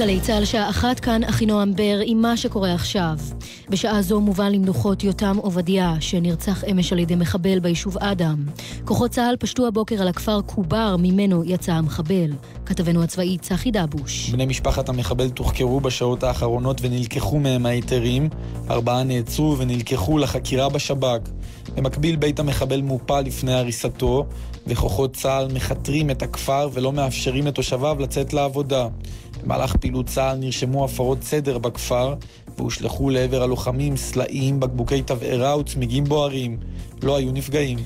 גלי צה"ל שעה אחת כאן אחינועם בר עם מה שקורה עכשיו. בשעה זו מובא למנוחות יותם עובדיה, שנרצח אמש על ידי מחבל ביישוב אדם. כוחות צה"ל פשטו הבוקר על הכפר קובר, ממנו יצא המחבל. כתבנו הצבאי צחי דבוש. בני משפחת המחבל תוחקרו בשעות האחרונות ונלקחו מהם ההיתרים. ארבעה נעצרו ונלקחו לחקירה בשב"כ. במקביל בית המחבל מופל לפני הריסתו, וכוחות צה"ל מכתרים את הכפר ולא מאפשרים לתושביו לצאת לעבודה. במהלך פעילות צה"ל נרשמו הפרות סדר בכפר, והושלכו לעבר הלוחמים סלעים, בקבוקי תבערה וצמיגים בוערים. לא היו נפגעים.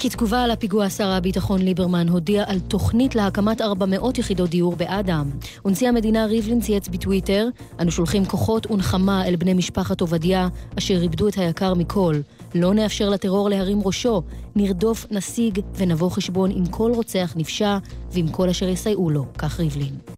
כתגובה על הפיגוע שר הביטחון ליברמן הודיע על תוכנית להקמת 400 יחידות דיור באדם. ונשיא המדינה ריבלין צייץ בטוויטר, אנו שולחים כוחות ונחמה אל בני משפחת עובדיה, אשר איבדו את היקר מכל. לא נאפשר לטרור להרים ראשו, נרדוף, נשיג ונבוא חשבון עם כל רוצח נפשע ועם כל אשר יסייעו לו, כך ריבלין.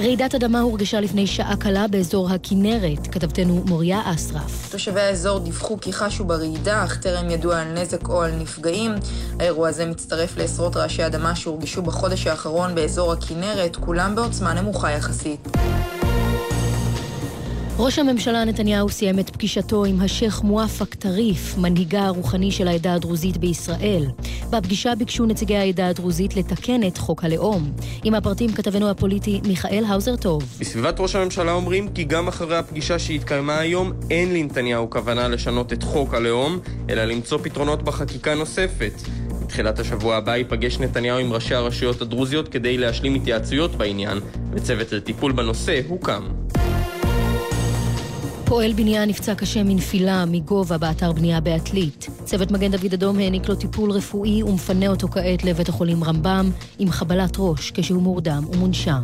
רעידת אדמה הורגשה לפני שעה קלה באזור הכינרת, כתבתנו מוריה אסרף. תושבי האזור דיווחו כי חשו ברעידה, אך טרם ידוע על נזק או על נפגעים. האירוע הזה מצטרף לעשרות רעשי אדמה שהורגשו בחודש האחרון באזור הכינרת, כולם בעוצמה נמוכה יחסית. ראש הממשלה נתניהו סיים את פגישתו עם השייח' מואפק טריף, מנהיגה הרוחני של העדה הדרוזית בישראל. בפגישה ביקשו נציגי העדה הדרוזית לתקן את חוק הלאום. עם הפרטים כתבנו הפוליטי מיכאל האוזר טוב. בסביבת ראש הממשלה אומרים כי גם אחרי הפגישה שהתקיימה היום, אין לנתניהו כוונה לשנות את חוק הלאום, אלא למצוא פתרונות בחקיקה נוספת. בתחילת השבוע הבא ייפגש נתניהו עם ראשי הרשויות הדרוזיות כדי להשלים התייעצויות בעניין, וצוות לטיפול בנושא הוקם. פועל בנייה נפצע קשה מנפילה מגובה באתר בנייה בעתלית. צוות מגן דוד אדום העניק לו טיפול רפואי ומפנה אותו כעת לבית החולים רמב"ם עם חבלת ראש כשהוא מורדם ומונשם.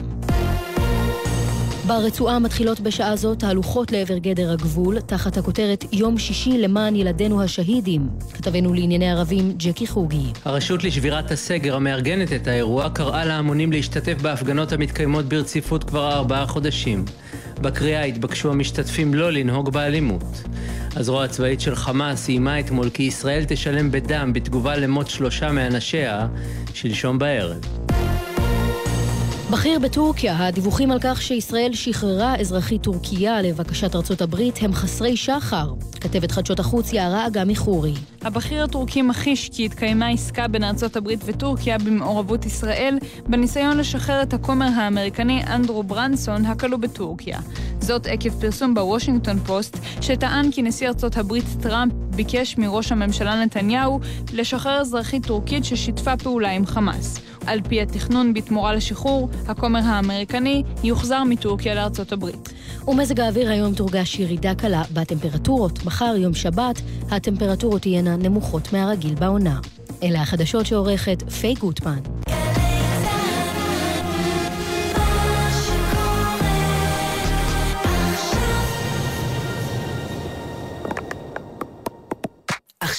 ברצועה מתחילות בשעה זו תהלוכות לעבר גדר הגבול, תחת הכותרת יום שישי למען ילדינו השהידים. כתבנו לענייני ערבים, ג'קי חוגי. הרשות לשבירת הסגר המארגנת את האירוע קראה להמונים להשתתף בהפגנות המתקיימות ברציפות כבר ארבעה חודשים. בקריאה התבקשו המשתתפים לא לנהוג באלימות. הזרוע הצבאית של חמאס איימה אתמול כי ישראל תשלם בדם בתגובה למות שלושה מאנשיה שלשום בערב. בכיר בטורקיה, הדיווחים על כך שישראל שחררה אזרחית טורקיה לבקשת ארצות הברית הם חסרי שחר. כתבת חדשות החוץ יערה אגמי חורי. הבכיר הטורקי מכחיש כי התקיימה עסקה בין ארצות הברית וטורקיה במעורבות ישראל בניסיון לשחרר את הכומר האמריקני אנדרו ברנסון הכלוא בטורקיה. זאת עקב פרסום בוושינגטון פוסט, שטען כי נשיא ארצות הברית טראמפ ביקש מראש הממשלה נתניהו לשחרר אזרחית טורקית ששיתפה פעולה עם חמאס. על פי התכנון בתמורה לשחרור, הכומר האמריקני יוחזר מטורקיה לארצות הברית. ומזג האוויר היום תורגש ירידה קלה בטמפרטורות. מחר, יום שבת, הטמפרטורות תהיינה נמוכות מהרגיל בעונה. אלה החדשות שעורכת פיי גוטמן.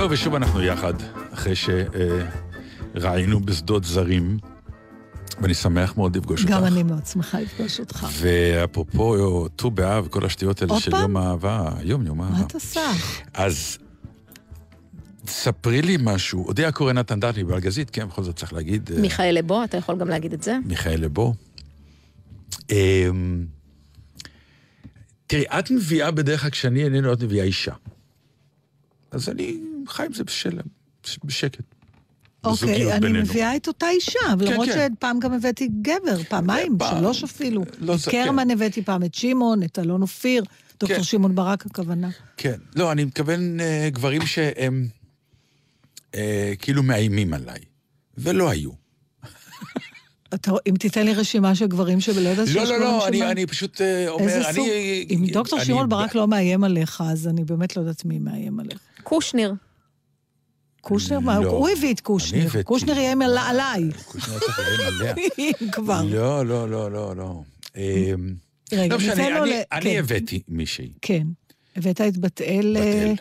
זהו, ושוב אנחנו יחד, אחרי שראינו בשדות זרים, ואני שמח מאוד לפגוש אותך. גם אני מאוד שמחה לפגוש אותך. ואפרופו ט"ו באב, כל השטויות האלה של יום האהבה, יום יום האהבה. מה את עושה? אז ספרי לי משהו. אודיה קורא נתן דטלי באלגזית, כן, בכל זאת צריך להגיד... אה, מיכאל לבו, אתה יכול גם להגיד את זה. מיכאל לבו. אמ, תראי, את מביאה בדרך כלל כשאני איננו, את מביאה אישה. אז אני חי עם זה בשלם, בשקט. אוקיי, אני בינינו. מביאה את אותה אישה, כן, למרות כן. שפעם גם הבאתי גבר, פעמיים, פעם, שלוש אפילו. לא את קרמן כן. הבאתי פעם, את שמעון, את אלון אופיר, דוקטור כן. שמעון ברק הכוונה. כן, לא, אני מתכוון אה, גברים שהם אה, כאילו מאיימים עליי, ולא היו. אתה, אם תיתן לי רשימה של גברים שלא יודעת לא, שיש לא, לא, אני, אני פשוט אה, אומר, איזה אני... סוג? אם דוקטור שמעון ברק לא מאיים עליך, אז אני באמת לא יודעת מי מאיים עליך. קושניר. קושניר? מה? לא. הוא הביא את קושניר. הבאתי. קושניר איים על- עליי. קושניר צריך לאיים עליה. אם כבר. לא, לא, לא, לא, לא. אה, רגע, לא משנה, ניתן לו אני- ל- אני כן. הבאתי מישהי. כן. הבאת את בת אל... אה,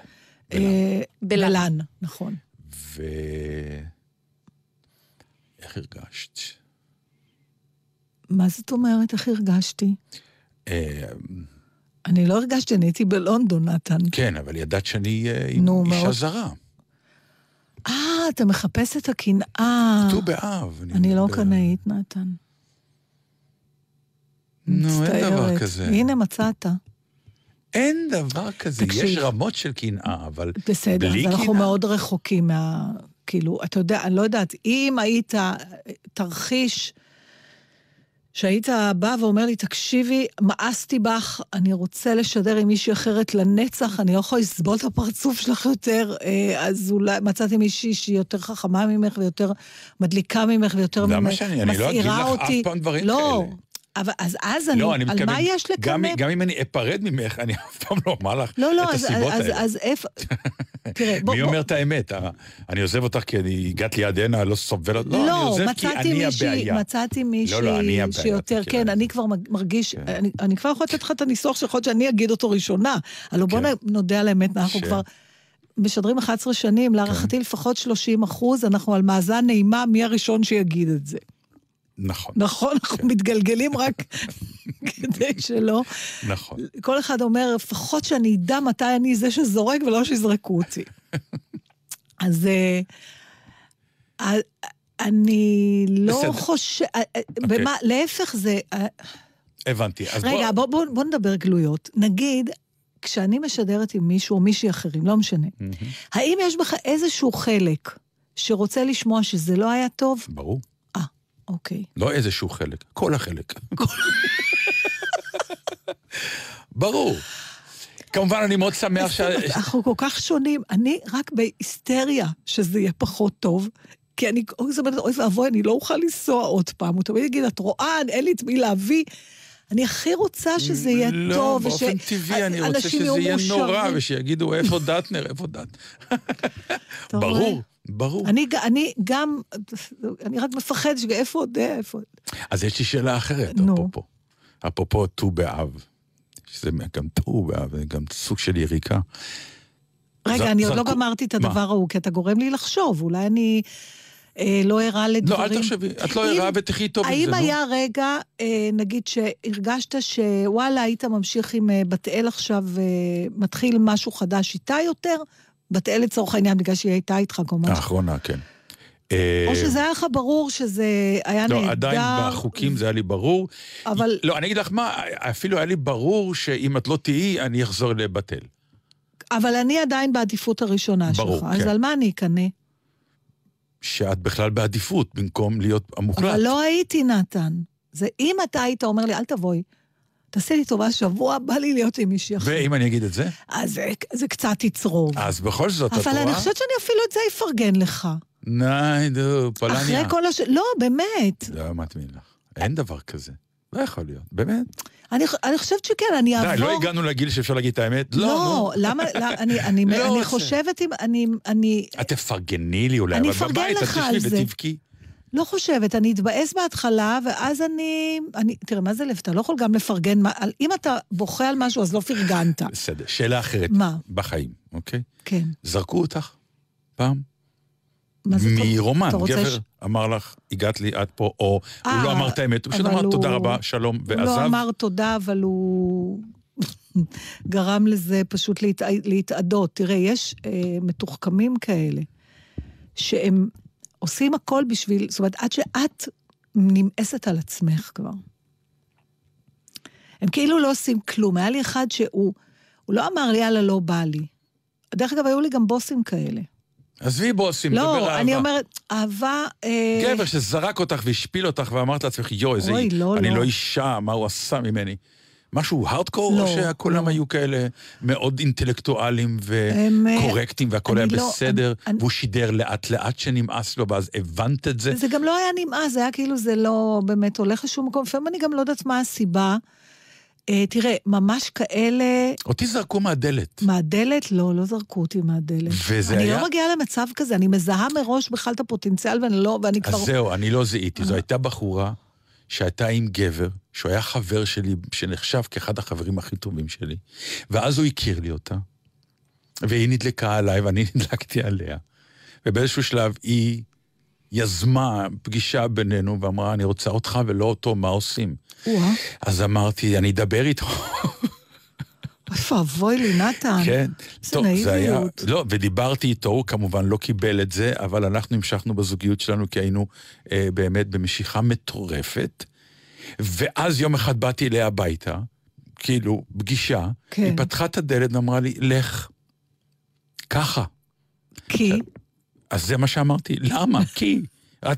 אה, בלן, נכון. ו... איך הרגשת? מה זאת אומרת, איך הרגשתי? אה, אני לא הרגשתי, אני הייתי בלונדון, נתן. כן, אבל ידעת שאני אה, אישה מאוד. זרה. אה, אתה מחפש את הקנאה. ט"ו באב. אני לא. קנאית, נתן. נו, אין דבר. כזה. הנה, מצאת. אין דבר כזה. תקשיב. יש רמות של קנאה, אבל בסדר, בלי אז אנחנו קנאה. מאוד רחוקים מה... כאילו, אתה יודע, אני לא יודעת, אם היית תרחיש שהיית בא ואומר לי, תקשיבי, מאסתי בך, אני רוצה לשדר עם מישהי אחרת לנצח, אני לא יכולה לסבול את הפרצוף שלך יותר, אה, אז אולי מצאתי מישהי שהיא יותר חכמה ממך ויותר מדליקה ממך ויותר למה ממך, שאני? אני לא אגיד לך אף אותי. פעם דברים לא, כאלה. אבל אז, אז אני, לא, אני על מתכוון, מה יש גם, לקנא? גם אם אני אפרד ממך, אני אף פעם לא אומר לך לא, לא, את אז, הסיבות אז, האלה. אז איפה... תראה, בוא... מי בוא- אומר את האמת? אה, אני עוזב אותך כי אני הגעת ליד הנה, לא סובל אותך. לא, אני לא, עוזב כי אני מישהי, הבעיה. מצאתי מישהי לא, לא, שיותר. כן, אני כבר מרגיש, אני, אני כבר יכולה לתת לך את הניסוח שיכול להיות שאני אגיד אותו ראשונה. הלוא בוא כן. נודה על האמת, אנחנו ש- כבר משדרים 11 שנים, להערכתי לפחות 30 אחוז, אנחנו על מאזן נעימה מי הראשון שיגיד את זה. נכון, נכון, אנחנו מתגלגלים רק כדי שלא. נכון. כל אחד אומר, לפחות שאני אדע מתי אני זה שזורק ולא שיזרקו אותי. אז אה, אה, אני לא. חושב... אוקיי. במה, להפך זה... אה, הבנתי. אז רגע, בוא... בוא, בוא, בוא נדבר גלויות. נגיד, כשאני משדרת עם מישהו או מישהי אחרים, לא משנה, מהמם. האם יש בך איזשהו חלק שרוצה לשמוע שזה לא היה טוב? ברור. אוקיי. לא איזשהו חלק, כל החלק. ברור. כמובן, אני מאוד שמח ש... אנחנו כל כך שונים. אני רק בהיסטריה שזה יהיה פחות טוב. כי אני, אוי, ואבוי, אני לא אוכל לנסוע עוד פעם. הוא תמיד יגיד, את רואה, אין לי את מי להביא. אני הכי רוצה שזה יהיה לא, טוב. באופן וש- טבעי אני רוצה שזה יהיה נורא. ושיגידו, איפה דטנר, איפה דט. ברור, ברור. אני, אני גם, אני רק מפחד שאיפה עוד, איפה... אז יש לי שאלה אחרת, נו. אפרופו. אפרופו ט"ו באב. שזה גם ט"ו באב, זה גם סוג של יריקה. רגע, ז- אני עוד לא זרקו- גמרתי את? הדבר ההוא, כי אתה גורם לי לחשוב, אולי אני אה, לא ערה לדברים. לא, אל תחשבי, את לא ערה ותחי טוב עם האם זה, נו. היה רגע, אה, נגיד, שהרגשת שוואלה, היית ממשיך עם אה, בת אל עכשיו, אה, מתחיל משהו חדש איתה יותר? בת אל לצורך העניין, בגלל שהיא הייתה איתך כל משהו. האחרונה, כן. אה, או שזה היה לך ברור שזה היה לא, נהדר. עדיין בחוקים זה היה לי ברור. אבל לא, אני אגיד לך מה, אפילו היה לי ברור שאם את לא תהיי, אני אחזור לבטל. אבל אני עדיין בעדיפות הראשונה ברור, שלך, אז כן. על מה אני אקנא? שאת בכלל בעדיפות, במקום להיות המוחלט. אבל לא הייתי, נתן. זה אם אתה היית אומר לי, אל תבואי, תעשה לי טובה, שבוע בא לי להיות עם מישהי אחרת. ואם אני אגיד את זה? אז זה, זה קצת יצרוב. אז בכל זאת, את אבל רואה? אני חושבת שאני אפילו את זה אפרגן לך. ני, נו, פולניה. אחרי כל הש... לא, באמת. לא, מה תמיד לך? אין דבר כזה. לא יכול להיות, באמת. אני, אני חושבת שכן, אני אעבור... די, לא הגענו לגיל שאפשר להגיד את האמת? לא, לא. למה, למה אני, אני, לא אני. חושבת אם... אני, אני את תפרגני לי אולי, אבל בבית את תשבי. ותבכי. לא חושבת, אני אתבאס בהתחלה, ואז אני... אני תראה, מה זה לב? אתה לא יכול גם לפרגן... מה, אם אתה בוכה על משהו, אז לא פרגנת. בסדר, שאלה אחרת. מה? בחיים, אוקיי? כן. זרקו אותך פעם? מה זה טוב? מרומן, גבר ש- אמר לך, הגעת לי עד פה, או הוא אה, לא אמר את האמת, הוא פשוט אמר תודה הוא- רבה, שלום, הוא לא ועזב. אמר תודה, אבל הוא גרם לזה פשוט להת... להתאדות. תראה, יש אה, מתוחכמים כאלה, שהם עושים הכל בשביל... זאת אומרת, עד שאת נמאסת על עצמך כבר. הם כאילו לא עושים כלום. היה לי אחד שהוא... הוא לא אמר לי, יאללה, לא בא לי. דרך אגב, היו לי גם בוסים כאלה. עזבי בוסים, דבר לא, אהבה. אני אומרת, אהבה... אה, גבר שזרק אותך והשפיל אותך ואמרת לעצמך, יואו, איזה... אוי, לא, אני לא. לא אישה, מה הוא עשה ממני? משהו הארדקור, לא, או שכולם לא. היו כאלה מאוד אינטלקטואלים אה, וקורקטים והכל היה אני לא- בסדר, אני- והוא שידר לאט לאט שנמאס לו, ואז הבנת את זה? זה גם לא היה נמאס, זה היה כאילו זה לא באמת הולך לשום מקום. לפעמים אני גם לא יודעת מה הסיבה. אה, תראה, ממש כאלה... אותי זרקו מהדלת. מהדלת? לא, לא זרקו אותי מהדלת. וזה אני היה... לא מגיעה למצב כזה, אני מזהה מראש בכלל את הפוטנציאל, ואני לא, ואני כבר... אז זהו, אני לא זיהיתי. אה. זו הייתה בחורה שהייתה עם גבר, שהוא היה חבר שלי, שנחשב כאחד החברים הכי טובים שלי, ואז הוא הכיר לי אותה, והיא נדלקה עליי ואני נדלקתי עליה. ובאיזשהו שלב היא יזמה פגישה בינינו ואמרה, אני רוצה אותך ולא אותו, מה עושים? אז אמרתי, אני אדבר איתו. אוי ואבוי לי, נתן. כן. איזה טוב, זה היה... לא, ודיברתי איתו, הוא כמובן לא קיבל את זה, אבל אנחנו המשכנו בזוגיות שלנו כי היינו אה, באמת במשיכה מטורפת. ואז יום אחד באתי אליה הביתה, כאילו, פגישה, כן. היא פתחה את הדלת ואמרה לי, לך. ככה. כי? אז זה מה שאמרתי, למה? כי.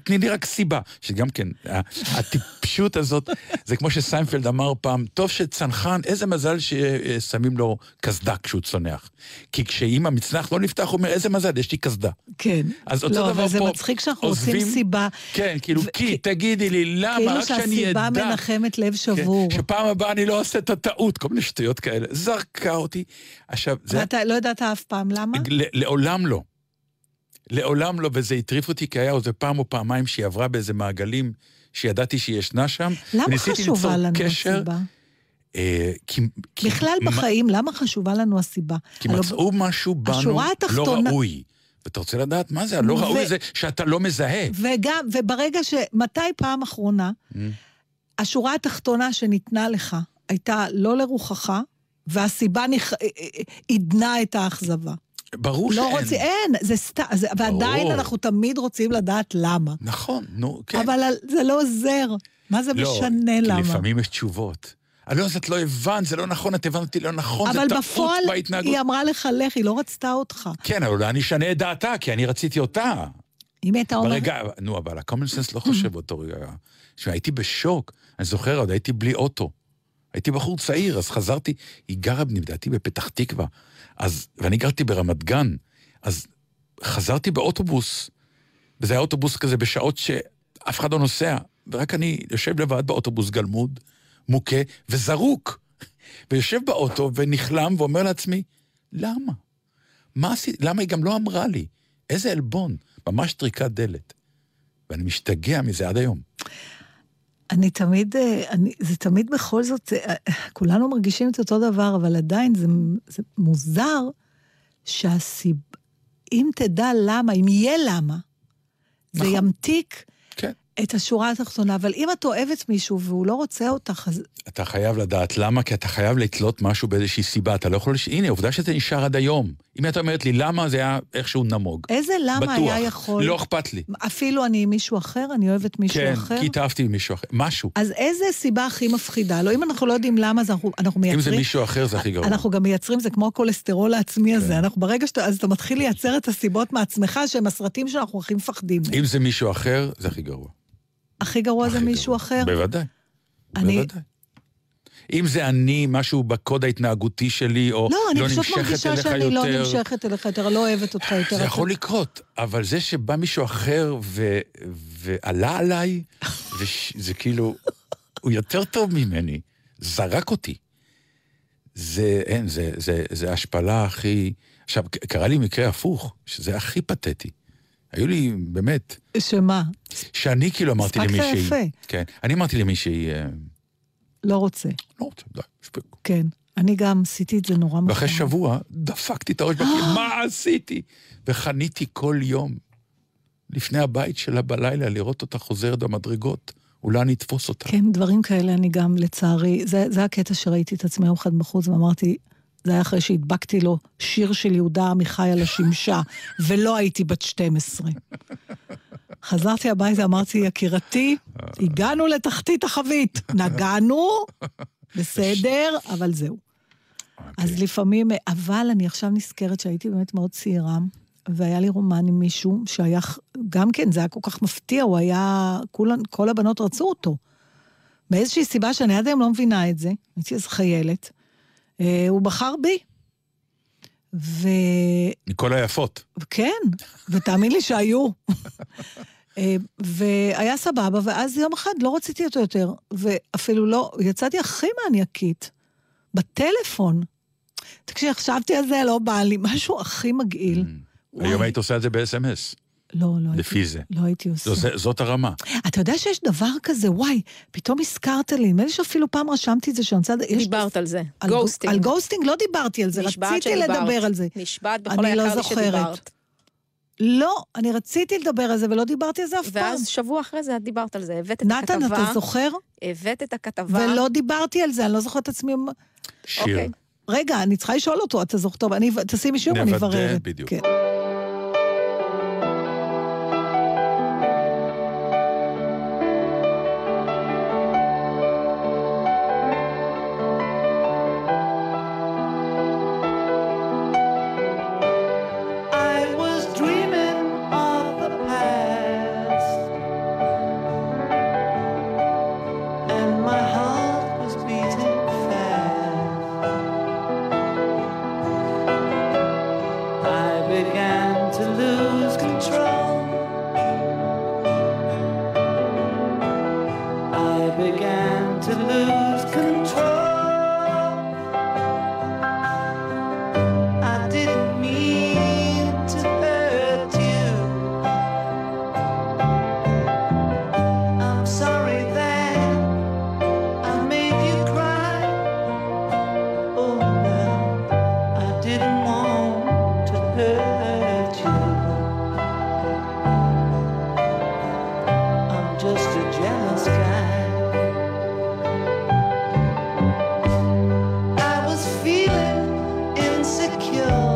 תני לי רק סיבה. שגם כן, ה- הטיפשות הזאת, זה כמו שסיינפלד אמר פעם, טוב שצנחן, איזה מזל ששמים לו קסדה כשהוא צונח. כי כשאם המצנח לא נפתח, הוא אומר, איזה מזל, יש לי קסדה. כן. אז אותו לא, דבר אבל זה פה, מצחיק שאנחנו עוזבים- סיבה. כן, כאילו, ו- כי, תגידי לי, למה? כאילו רק שאני אדע. שהסיבה מנחמת לב שבור. כן, שפעם הבאה אני לא עושה את הטעות, כל מיני שטויות כאלה. זרקה אותי. עכשיו, זה... ואתה לא ידעת אף פעם למה? לעולם לא. לעולם לא, וזה הטריף אותי, כי היה איזה פעם או פעמיים שהיא עברה באיזה מעגלים שידעתי שהיא ישנה שם. למה חשובה לנו קשר, הסיבה? אה, כי, כי, בכלל מה- בחיים, למה חשובה לנו הסיבה? כי הלוא- מצאו משהו בנו השורה לא התחתונה- ראוי. ואתה רוצה לדעת מה זה? הלא ו- ראוי זה שאתה לא מזהה. וגם, וברגע ש... מתי פעם אחרונה, Mm. השורה התחתונה שניתנה לך הייתה לא לרוחך, והסיבה נכ... עידנה את האכזבה. ברור לא שאין. רוצים, אין, זה סתם, ועדיין ברור. אנחנו תמיד רוצים לדעת למה. נכון, נו, כן. אבל זה לא עוזר. מה זה לא, משנה כי למה? לפעמים יש תשובות. אה, לא, אז את לא הבנת, זה לא נכון, את הבנת אותי לא נכון, זה אבל טעות בפועל בהתנהגות. היא אמרה לך לך, היא לא רצתה אותך. כן, אבל אני אשנה את דעתה, כי אני רציתי אותה. אם הייתה אומרת... ברגע, נו, אבל ה-common sense לא חושב באותו רגע. תשמע, הייתי בשוק, אני זוכר, עוד הייתי בלי אוטו. הייתי בחור צעיר, אז חזרתי, היא גרה, לדעתי, בפתח תקווה. אז, ואני גרתי ברמת גן, אז חזרתי באוטובוס, וזה היה אוטובוס כזה בשעות שאף אחד לא נוסע, ורק אני יושב לבד באוטובוס גלמוד, מוכה וזרוק. ויושב באוטו ונכלם ואומר לעצמי, למה? מה עשיתי? למה היא גם לא אמרה לי? איזה עלבון. ממש טריקת דלת. ואני משתגע מזה עד היום. אני תמיד, אה, אני, זה תמיד בכל זאת, אה, כולנו מרגישים את אותו דבר, אבל עדיין זה, זה מוזר שהסיב... אם תדע למה, אם יהיה למה, זה נכון. ימתיק כן. את השורה התחתונה. אבל אם את אוהבת מישהו והוא לא רוצה אותך, אז אתה חייב לדעת למה, כי אתה חייב לתלות משהו באיזושהי סיבה. אתה לא יכול... לש... הנה, עובדה שזה נשאר עד היום. אם אתה אומרת לי למה, זה היה איכשהו נמוג. איזה למה בטוח. היה יכול... לא אכפת לי. אפילו אני עם מישהו אחר, אני אוהבת מישהו כן, אחר. כי התאהבתי ממישהו אחר. משהו. אז איזה סיבה הכי מפחידה? לא, אם אנחנו לא יודעים למה, אז אנחנו, אנחנו מייצרים... אם זה מישהו אחר, זה הכי גרוע. אנחנו גם מייצרים, זה כמו הכולסטרול העצמי הזה. כן. אנחנו ברגע שאתה, אז אתה מתחיל לייצר את הסיבות מעצמך, שהם הסרטים שאנחנו הכי מפחדים. אם זה מישהו אחר, זה הכי גרוע. הכי גרוע זה הכי מישהו גרוע. אחר. בוודאי, אני- בוודאי. אם זה אני, משהו בקוד ההתנהגותי שלי, או לא, אני לא פשוט נמשכת מרגישה אליך שאני לא יותר, נמשכת אליך יותר, לא אוהבת אותך יותר. זה יכול לקרות, אבל זה שבא מישהו אחר ו... ועלה עליי. זה כאילו, הוא יותר טוב ממני, זרק אותי. זה, אין, זה, זה, זה השפלה הכי... עכשיו, קרה לי מקרה הפוך, שזה הכי פתטי. היו לי, באמת, שמה? שאני כאילו אמרתי הספקת למישהי... יפה. כן, אני אמרתי למישהי, אה, לא רוצה. לא רוצה, די, מספיק. כן. אני גם עשיתי את זה נורא מכוער. ואחרי שבוע דפקתי את הראש בקיר, מה עשיתי? וחניתי כל יום לפני הבית שלה בלילה לראות אותה חוזרת במדרגות, אולי אני אתפוס אותה. כן, דברים כאלה אני גם, לצערי, זה, זה הקטע שראיתי את עצמי יום אחד בחוץ ואמרתי, זה היה אחרי שהדבקתי לו שיר של יהודה עמיחי על השמשה, ולא הייתי בת 12. חזרתי הביתה, אמרתי, יקירתי, הגענו לתחתית החבית. נגענו, בסדר, אבל זהו. אז לפעמים, אבל אני עכשיו נזכרת שהייתי באמת מאוד צעירה, והיה לי רומן עם מישהו שהיה, גם כן, זה היה כל כך מפתיע, הוא היה, כולן, כל הבנות רצו אותו. מאיזושהי סיבה שאני עד היום לא מבינה את זה, הייתי איזו חיילת, הוא בחר בי. ו... מכל היפות. כן, ותאמין לי שהיו. אה, והיה סבבה, ואז יום אחד לא רציתי אותו יותר, ואפילו לא, יצאתי הכי מניאקית, בטלפון. תקשיבי, חשבתי על זה, לא בא לי, משהו הכי מגעיל. Mm. היום היית עושה את זה ב-SMS. לא, לא אפילו הייתי, זה. לא הייתי עושה. זו- זאת הרמה. אתה יודע שיש דבר כזה, וואי, פתאום הזכרת לי, נדמה לי שאפילו פעם רשמתי את זה שאני רוצה... יש- דיברת על זה. על ghosting. על ghosting לא דיברתי על זה, רציתי שדיברת. לדבר על זה. נשבעת בכל אני לא היקר לי זוכרת. שדיברת. לא, אני רציתי לדבר על זה ולא דיברתי על זה אף פעם. ואז שבוע אחרי זה את דיברת על זה, הבאת את נתן, הכתבה. אתה זוכר? הבאת את הכתבה. ולא דיברתי על זה, אני לא זוכרת את עצמי. שיר. אוקיי. רגע, אני צריכה לשאול אותו, אתה זוכר טוב, אני- תשימי שוב, אני נוודא, אברר. בדיוק. כן. cure.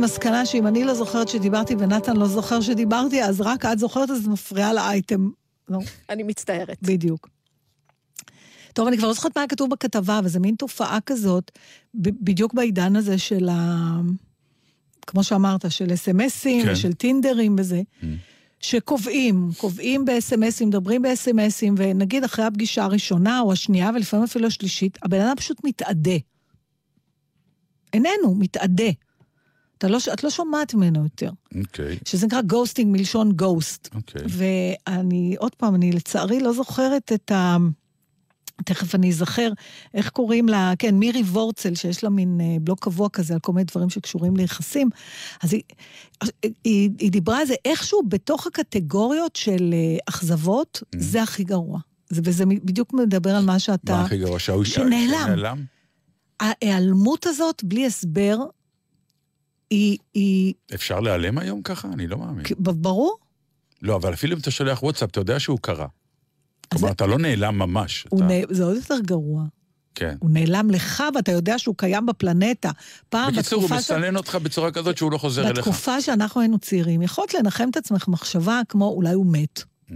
למסקנה שאם אני לא זוכרת שדיברתי ונתן לא זוכר שדיברתי, אז רק את זוכרת, אז את מפריעה לאייטם. לא, אני מצטערת. בדיוק. טוב, אני כבר לא זוכרת מה היה כתוב בכתבה, אבל זה מין תופעה כזאת, בדיוק בעידן הזה של ה... כמו שאמרת, של אס.אם.אסים, כן. ושל טינדרים וזה, Mm. שקובעים, קובעים ב-אס.אם.אסים, מדברים ב-אס.אם.אסים, ונגיד אחרי הפגישה הראשונה או השנייה, ולפעמים אפילו השלישית, הבן אדם פשוט מתאדה. איננו, מתאדה. אתה לא, את לא שומעת ממנו יותר. אוקיי, שזה נקרא ghosting מלשון ghost. אוקיי. ואני, עוד פעם, אני לצערי לא זוכרת את ה... תכף אני אזכר, איך קוראים לה, כן, מירי וורצל, שיש לה מין אה, בלוק קבוע כזה על כל מיני דברים שקשורים ליחסים. אז היא, היא, היא דיברה על זה איכשהו בתוך הקטגוריות של אה, אכזבות, Mm. זה הכי גרוע. זה, וזה בדיוק מדבר על מה שאתה... מה הכי גרוע? שנעלם. שנעלם? ההיעלמות הזאת, בלי הסבר, היא... היא אפשר להיעלם היום ככה? אני לא מאמין. ברור? לא, אבל אפילו אם אתה שולח וואטסאפ, אתה יודע שהוא קרה. כלומר, זה- אתה לא נעלם ממש. אתה- נ... זה עוד יותר גרוע. כן. הוא נעלם לך, ואתה יודע שהוא קיים בפלנטה. פעם, בקיצור, הוא בתקופה ש- מסנן אותך בצורה כזאת שהוא לא חוזר אליך. בתקופה שאנחנו היינו צעירים, יכולת לנחם את עצמך מחשבה כמו אולי הוא מת. Mm.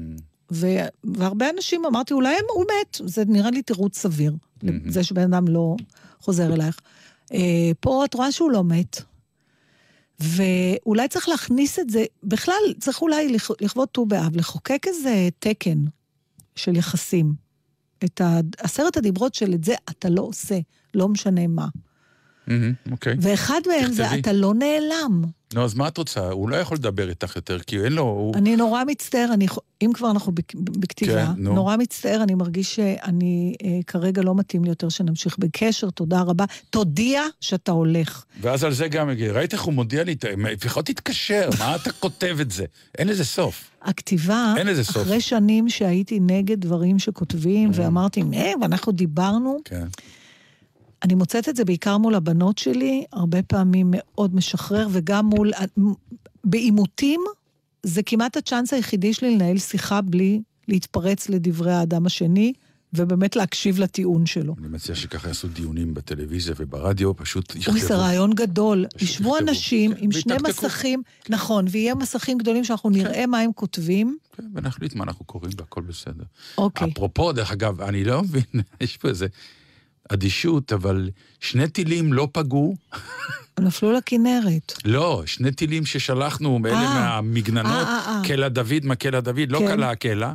ו... והרבה אנשים אמרתי, אולי הם- הוא מת. זה נראה לי תירוץ סביר, לזה שבן אדם לא חוזר אלייך. אה, פה את רואה שהוא לא מת. ואולי צריך להכניס את זה, בכלל, צריך אולי לכ- לכבוד ט"ו באב, לחוקק איזה תקן של יחסים. את עשרת הדיברות של את זה אתה לא עושה, לא משנה מה. אוקיי. ואחד מהם זה. אתה לא נעלם. נו, אז מה את רוצה? הוא לא יכול לדבר איתך יותר, כי אין לו... הוא- אני נורא מצטער, אני, אם כבר אנחנו בכתיבה, כן, נו. נורא מצטער, אני מרגיש שאני אה, כרגע לא מתאים לי יותר שנמשיך בקשר, תודה רבה. תודיע שאתה הולך. ואז על זה גם, ראית איך הוא מודיע לי? לפחות תתקשר, מה אתה כותב את זה? אין לזה סוף. הכתיבה, אין לזה סוף. אחרי שנים שהייתי נגד דברים שכותבים, ואמרתי, אה, ואנחנו דיברנו, כן. אני מוצאת את זה בעיקר מול הבנות שלי, הרבה פעמים מאוד משחרר, וגם מול... בעימותים, זה כמעט הצ'אנס היחידי שלי לנהל שיחה בלי להתפרץ לדברי האדם השני, ובאמת להקשיב לטיעון שלו. אני מציע שככה יעשו דיונים בטלוויזיה וברדיו, פשוט אוי, זה רעיון גדול. ישבו יכתבו. אנשים כן, עם שני. מסכים, נכון, ויהיה מסכים גדולים שאנחנו נראה מה הם כותבים. כן, ונחליט מה אנחנו קוראים והכל בסדר. אוקיי. אפרופו, דרך אגב, אני לא מבין, יש פה איזה אדישות, אבל שני טילים לא פגעו. נפלו לכנרת. לא, שני טילים ששלחנו, אלה אה. מהמגננות, אה, אה. קלע דוד, מקלע דוד, לא כן. קלע הקלע.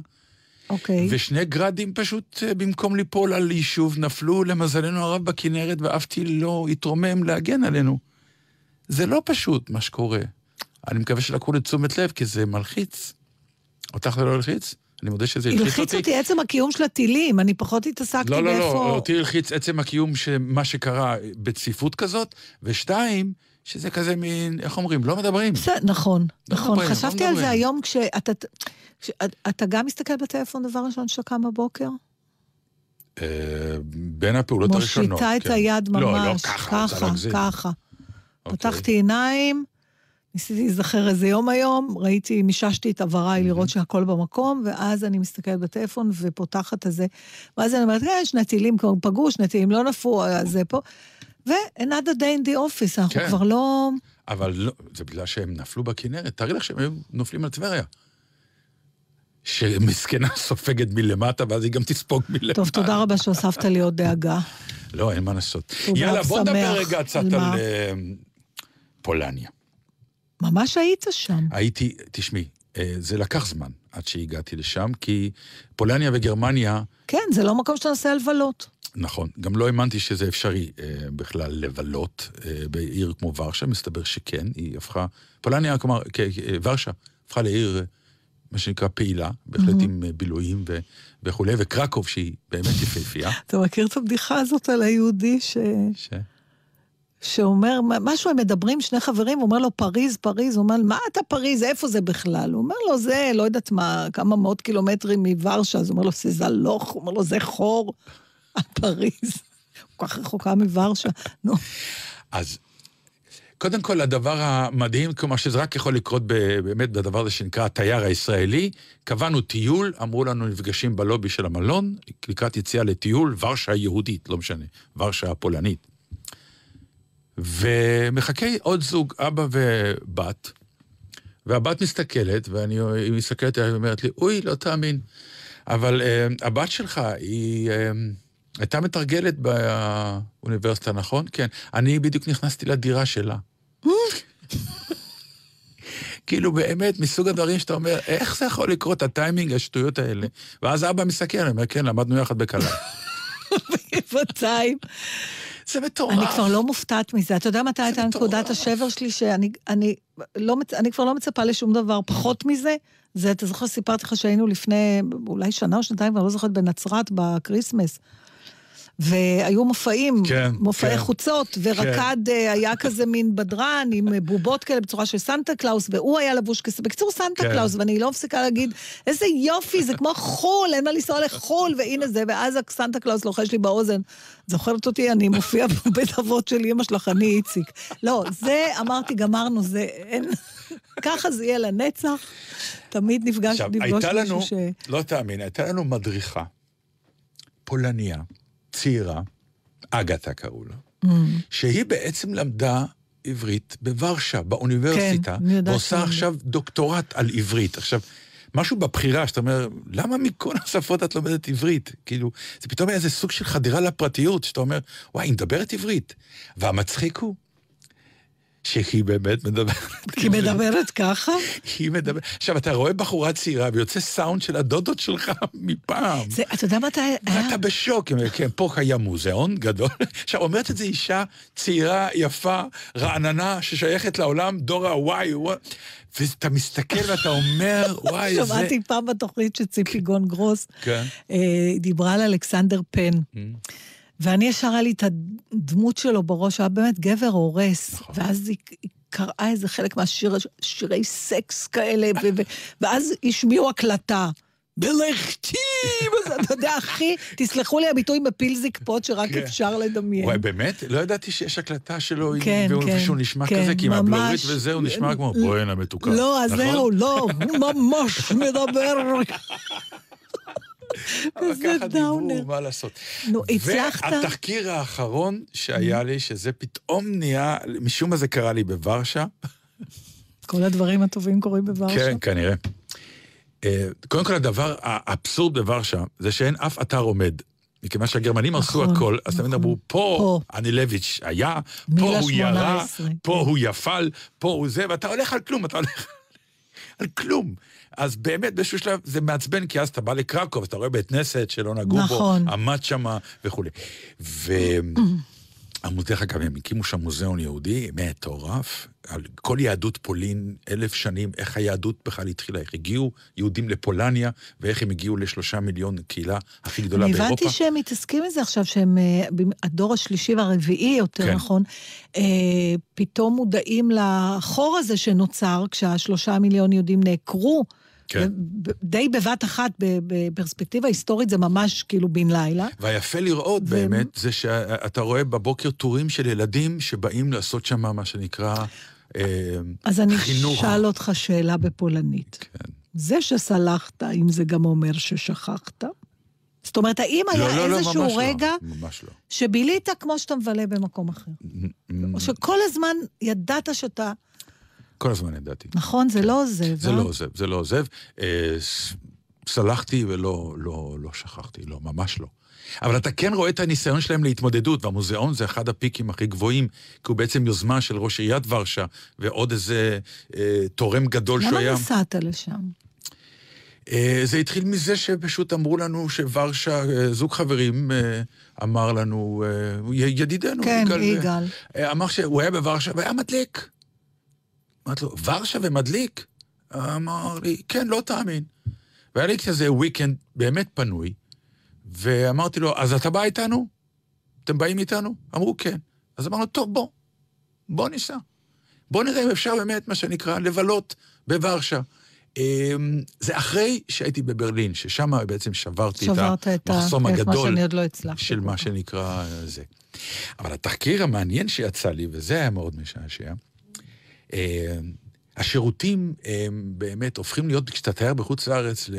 אוקיי. ושני גרדים פשוט, במקום ליפול על יישוב, נפלו למזלנו הרב בכנרת, ואף טיל לא התרומם להגן עלינו. זה לא פשוט, מה שקורה. אני מקווה שלקחו לתשומת לב, כי זה מלחיץ. אותך זה לא הלחיץ? אני מודה שזה הלחיץ אותי. הלחיץ אותי עצם הקיום של הטילים, אני פחות התעסקתי לא, לא, באיפה... לא, אותי הלחיץ עצם הקיום של מה שקרה בצפיפות כזאת, ושתיים, שזה כזה מין, איך אומרים, לא מדברים. בסדר, נכון, לא נכון. מדברים, לא חשבתי על זה. היום כשאתה... כשאת- אתה גם מסתכל בטלפון דבר ראשון שאתה קם בבוקר? אה, בין הפעולות הראשונות. מושיטה את כן. היד ממש, לא, לא ככה. ככה. אוקיי. פתחתי עיניים, ניסיתי להיזכר איזה יום היום, ראיתי, מיששתי את עבריי לראות שהכל במקום, ואז אני מסתכלת בטלפון ופותחת את זה. ואז אני אומרת, כן, שני טילים כבר פגעו, שני טילים לא נפלו, אז זה פה. ו-another day in the office, אנחנו כן. כבר לא... אבל לא, זה בגלל שהם נפלו בכנרת. תארי לך שהם היו נופלים על טבריה. שמסכנה סופגת מלמטה, ואז היא גם תספוג מלמטה. טוב, תודה רבה שהוספת לי עוד דאגה. לא, אין מה לעשות. יאללה, בוא נדבר. רגע קצת על? אה, פולניה. ממש היית שם. הייתי, תשמעי, אה, זה לקח זמן עד שהגעתי לשם, כי פולניה וגרמניה, כן, זה לא מקום שאתה נוסע לבלות. נכון, גם לא האמנתי שזה אפשרי אה, בכלל לבלות אה, בעיר כמו ורשה, מסתבר שכן, היא הפכה, פולניה, כלומר, כ- ורשה, הפכה לעיר, אה, מה שנקרא פעילה, בהחלט Mhm. עם אה, בילויים ו- וכולי, וקרקוב, שהיא באמת יפהפייה. אתה מכיר את הבדיחה הזאת על היהודי ש... ש... שאומר, משהו הם מדברים, שני חברים, הוא אומר לו, פריז, פריז, הוא אומר, מה אתה פריז, איפה זה בכלל? הוא אומר לו, זה, לא יודעת מה, כמה מאות קילומטרים מוורשה, אז הוא אומר לו, זה זלוך, הוא אומר לו, זה חור, פריז. כל כך רחוקה מוורשה. נו, אז קודם כל, הדבר המדהים, כלומר שזה רק יכול לקרות באמת בדבר הזה שנקרא התייר הישראלי, קבענו טיול, אמרו לנו נפגשים בלובי של המלון, לקראת יציאה לטיול, ורשה היהודית, לא משנה, ורשה הפולנית. ומחכה עוד זוג, אבא ובת, והבת מסתכלת, ואני, מסתכלת עליי ואומרת לי, אוי, לא תאמין. אבל uh, הבת שלך, היא uh, הייתה מתרגלת באוניברסיטה, נכון? כן. אני בדיוק נכנסתי לדירה שלה. כאילו באמת, מסוג הדברים שאתה אומר, איך זה יכול לקרות, הטיימינג, השטויות האלה? ואז אבא מסתכל, אני אומר, כן, למדנו יחד בקלה. גבעתיים. זה מטורף. אני כבר לא מופתעת מזה. אתה יודע מתי הייתה נקודת השבר שלי, שאני אני לא, אני כבר לא מצפה לשום דבר פחות מזה? זה, אתה זוכר, סיפרתי לך שהיינו לפני אולי שנה או שנתיים, כבר לא זוכרת, בנצרת, בקריסמס. והיו מופעים, כן, מופעי כן. חוצות, ורקד אה, היה כזה מין בדרן עם אה, בובות כאלה בצורה של סנטה קלאוס, והוא היה לבוש כזה, בקיצור סנטה כן. קלאוס, ואני לא מפסיקה להגיד, איזה יופי, זה כמו חו"ל, אין מה לנסוע לחו"ל, והנה זה, ואז הסנטה קלאוס לוחש לי באוזן, זוכרת אותי, אני מופיע בבית אבות של אמא שלך, אני איציק. לא, זה, אמרתי, גמרנו, זה, אין, ככה זה יהיה לנצח. תמיד נפגש, עכשיו, נפגוש, הייתה לנו, מישהו ש... לא תאמין, הייתה לנו מדריכה, פולניה, צעירה, אגתה קראו לה, Mm. שהיא בעצם למדה עברית בוורשה, באוניברסיטה, כן, ועושה שהיא עכשיו דוקטורט על עברית. עכשיו, משהו בבחירה, שאתה אומר, למה מכל השפות את לומדת עברית? כאילו, זה פתאום היה איזה סוג של חדירה לפרטיות, שאתה אומר, וואי, היא מדברת עברית. והמצחיק הוא שהיא באמת מדברת כי היא מדברת ככה? היא מדברת... עכשיו, אתה רואה בחורה צעירה ויוצא סאונד של הדודות שלך מפעם. זה, אתה יודע מתי... היה- ואתה בשוק, כן, פה קיים מוזיאון גדול. עכשיו, אומרת את זה אישה צעירה, יפה, רעננה, ששייכת לעולם, דור ה-Y, ואתה מסתכל ואתה אומר, וואי, זה... שמעתי פעם בתוכנית שציפי גון גרוס כן. אה, דיברה על אלכסנדר פן. ואני ישר היה לי את הדמות שלו בראש, היה באמת גבר הורס. נכון. ואז היא היא קראה איזה חלק מהשירי סקס כאלה, ו- ו- ואז השמיעו הקלטה. בלכתי! אתה יודע, הכי, תסלחו לי הביטוי מפיל זקפות שרק כן. אפשר לדמיין. וואי, באמת? לא ידעתי שיש הקלטה שלו, כן, והוא- כן, ושהוא נשמע כזה, כי עם. הבלורית וזה, הוא נשמע כמו בואנה מתוקה. לא, אז נכון? זהו, לא, הוא ממש מדבר. כזה דאונר. דיברו, מה לעשות. נו, הצלחת? והתחקיר האחרון שהיה לי, שזה פתאום נהיה, משום מה זה קרה לי בוורשה. כל הדברים הטובים קורים בוורשה. כן, כנראה. אה, קודם כל, הדבר האבסורד בוורשה, זה שאין אף אתר עומד. מכיוון שהגרמנים עשו נכון, הכל, אז תמיד אמרו, פה פה. אנילביץ' היה, פה הוא ירה, 18, פה הוא יפל, פה הוא זה, ואתה הולך על כלום, אתה הולך על כלום. אז באמת, באיזשהו שלב זה מעצבן, כי אז אתה בא לקרקוב, אתה רואה בית כנסת שלא נגעו בו, נכון. עמד שמה וכולי. אמרו, דרך אגב, הם הקימו שם מוזיאון יהודי מטורף, על כל יהדות פולין, אלף שנים, איך היהדות בכלל התחילה, איך הגיעו יהודים לפולניה, ואיך הם הגיעו לשלושה מיליון קהילה הכי גדולה אני באירופה. הבנתי שהם מתעסקים בזה עכשיו, שהם, אה, הדור השלישי והרביעי, יותר כן. נכון, אה, פתאום מודעים לחור הזה שנוצר כשהשלושה מיליון יהודים נעקרו. כן. די בבת אחת, בפרספקטיבה היסטורית, זה ממש כאילו בן לילה. והיפה לראות ו- באמת, זה שאתה רואה בבוקר טורים של ילדים שבאים לעשות שם מה שנקרא אה, אז אני חינוך. אשאל אותך שאלה בפולנית. כן. זה שסלחת, האם זה גם אומר ששכחת? זאת אומרת, האם היה לא, לא, לא, איזשהו לא, רגע ממש לא. שבילית כמו שאתה מבלה במקום אחר? או שכל הזמן ידעת שאתה... כל הזמן ידעתי. נכון, זה לא עוזב. זה אה? לא עוזב, זה לא עוזב. אה, סלחתי ולא לא, לא שכחתי, לא, ממש לא. אבל אתה כן רואה את הניסיון שלהם להתמודדות, והמוזיאון זה אחד הפיקים הכי גבוהים, כי הוא בעצם יוזמה של ראש עיריית ורשה, ועוד איזה אה, תורם גדול שהוא למה היה... נסעת לשם? אה, זה התחיל מזה שפשוט אמרו לנו שוורשה, אה, זוג חברים אה, אמר לנו, אה, ידידנו, כן, יגאל, יגאל. אה, אמר שהוא היה בוורשה והיה מדליק. אמרתי לו, ורשה ומדליק? אמר לי, כן, לא תאמין. והיה לי כזה וויקנד באמת פנוי, ואמרתי לו, אז אתה בא איתנו? אתם באים איתנו? אמרו, כן. אז אמרנו, טוב, בוא, בוא ניסע. בוא נראה אם אפשר באמת, מה שנקרא, לבלות בוורשה. אמ, זה אחרי שהייתי בברלין, ששם בעצם שברתי שברת את המחסום את הגדול לא של מה. שנקרא זה. אבל התחקיר המעניין שיצא לי, וזה היה מאוד משעשע, השירותים הם באמת הופכים להיות, כשאתה תייר בחוץ לארץ,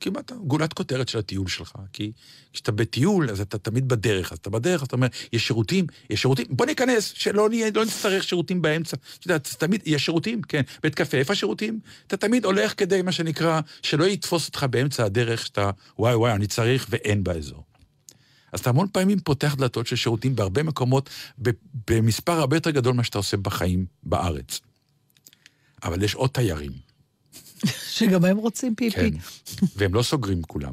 כמעט גולת כותרת של הטיול שלך. כי כשאתה בטיול, אז אתה תמיד בדרך, אז אתה בדרך, אז אתה אומר, יש שירותים, יש שירותים, בוא ניכנס, שלא נהיה, לא נצטרך שירותים באמצע. אתה יודע, תמיד, יש שירותים, כן. בית קפה, איפה השירותים? אתה תמיד הולך כדי, מה שנקרא, שלא יתפוס אותך באמצע הדרך, שאתה, וואי וואי, אני צריך, ואין באזור. אז אתה המון פעמים פותח דלתות של שירותים בהרבה מקומות, במספר הרבה יותר גדול ממה שאתה עושה בחיים בארץ. אבל יש עוד תיירים. שגם הם רוצים פיפי. כן, והם לא סוגרים כולם.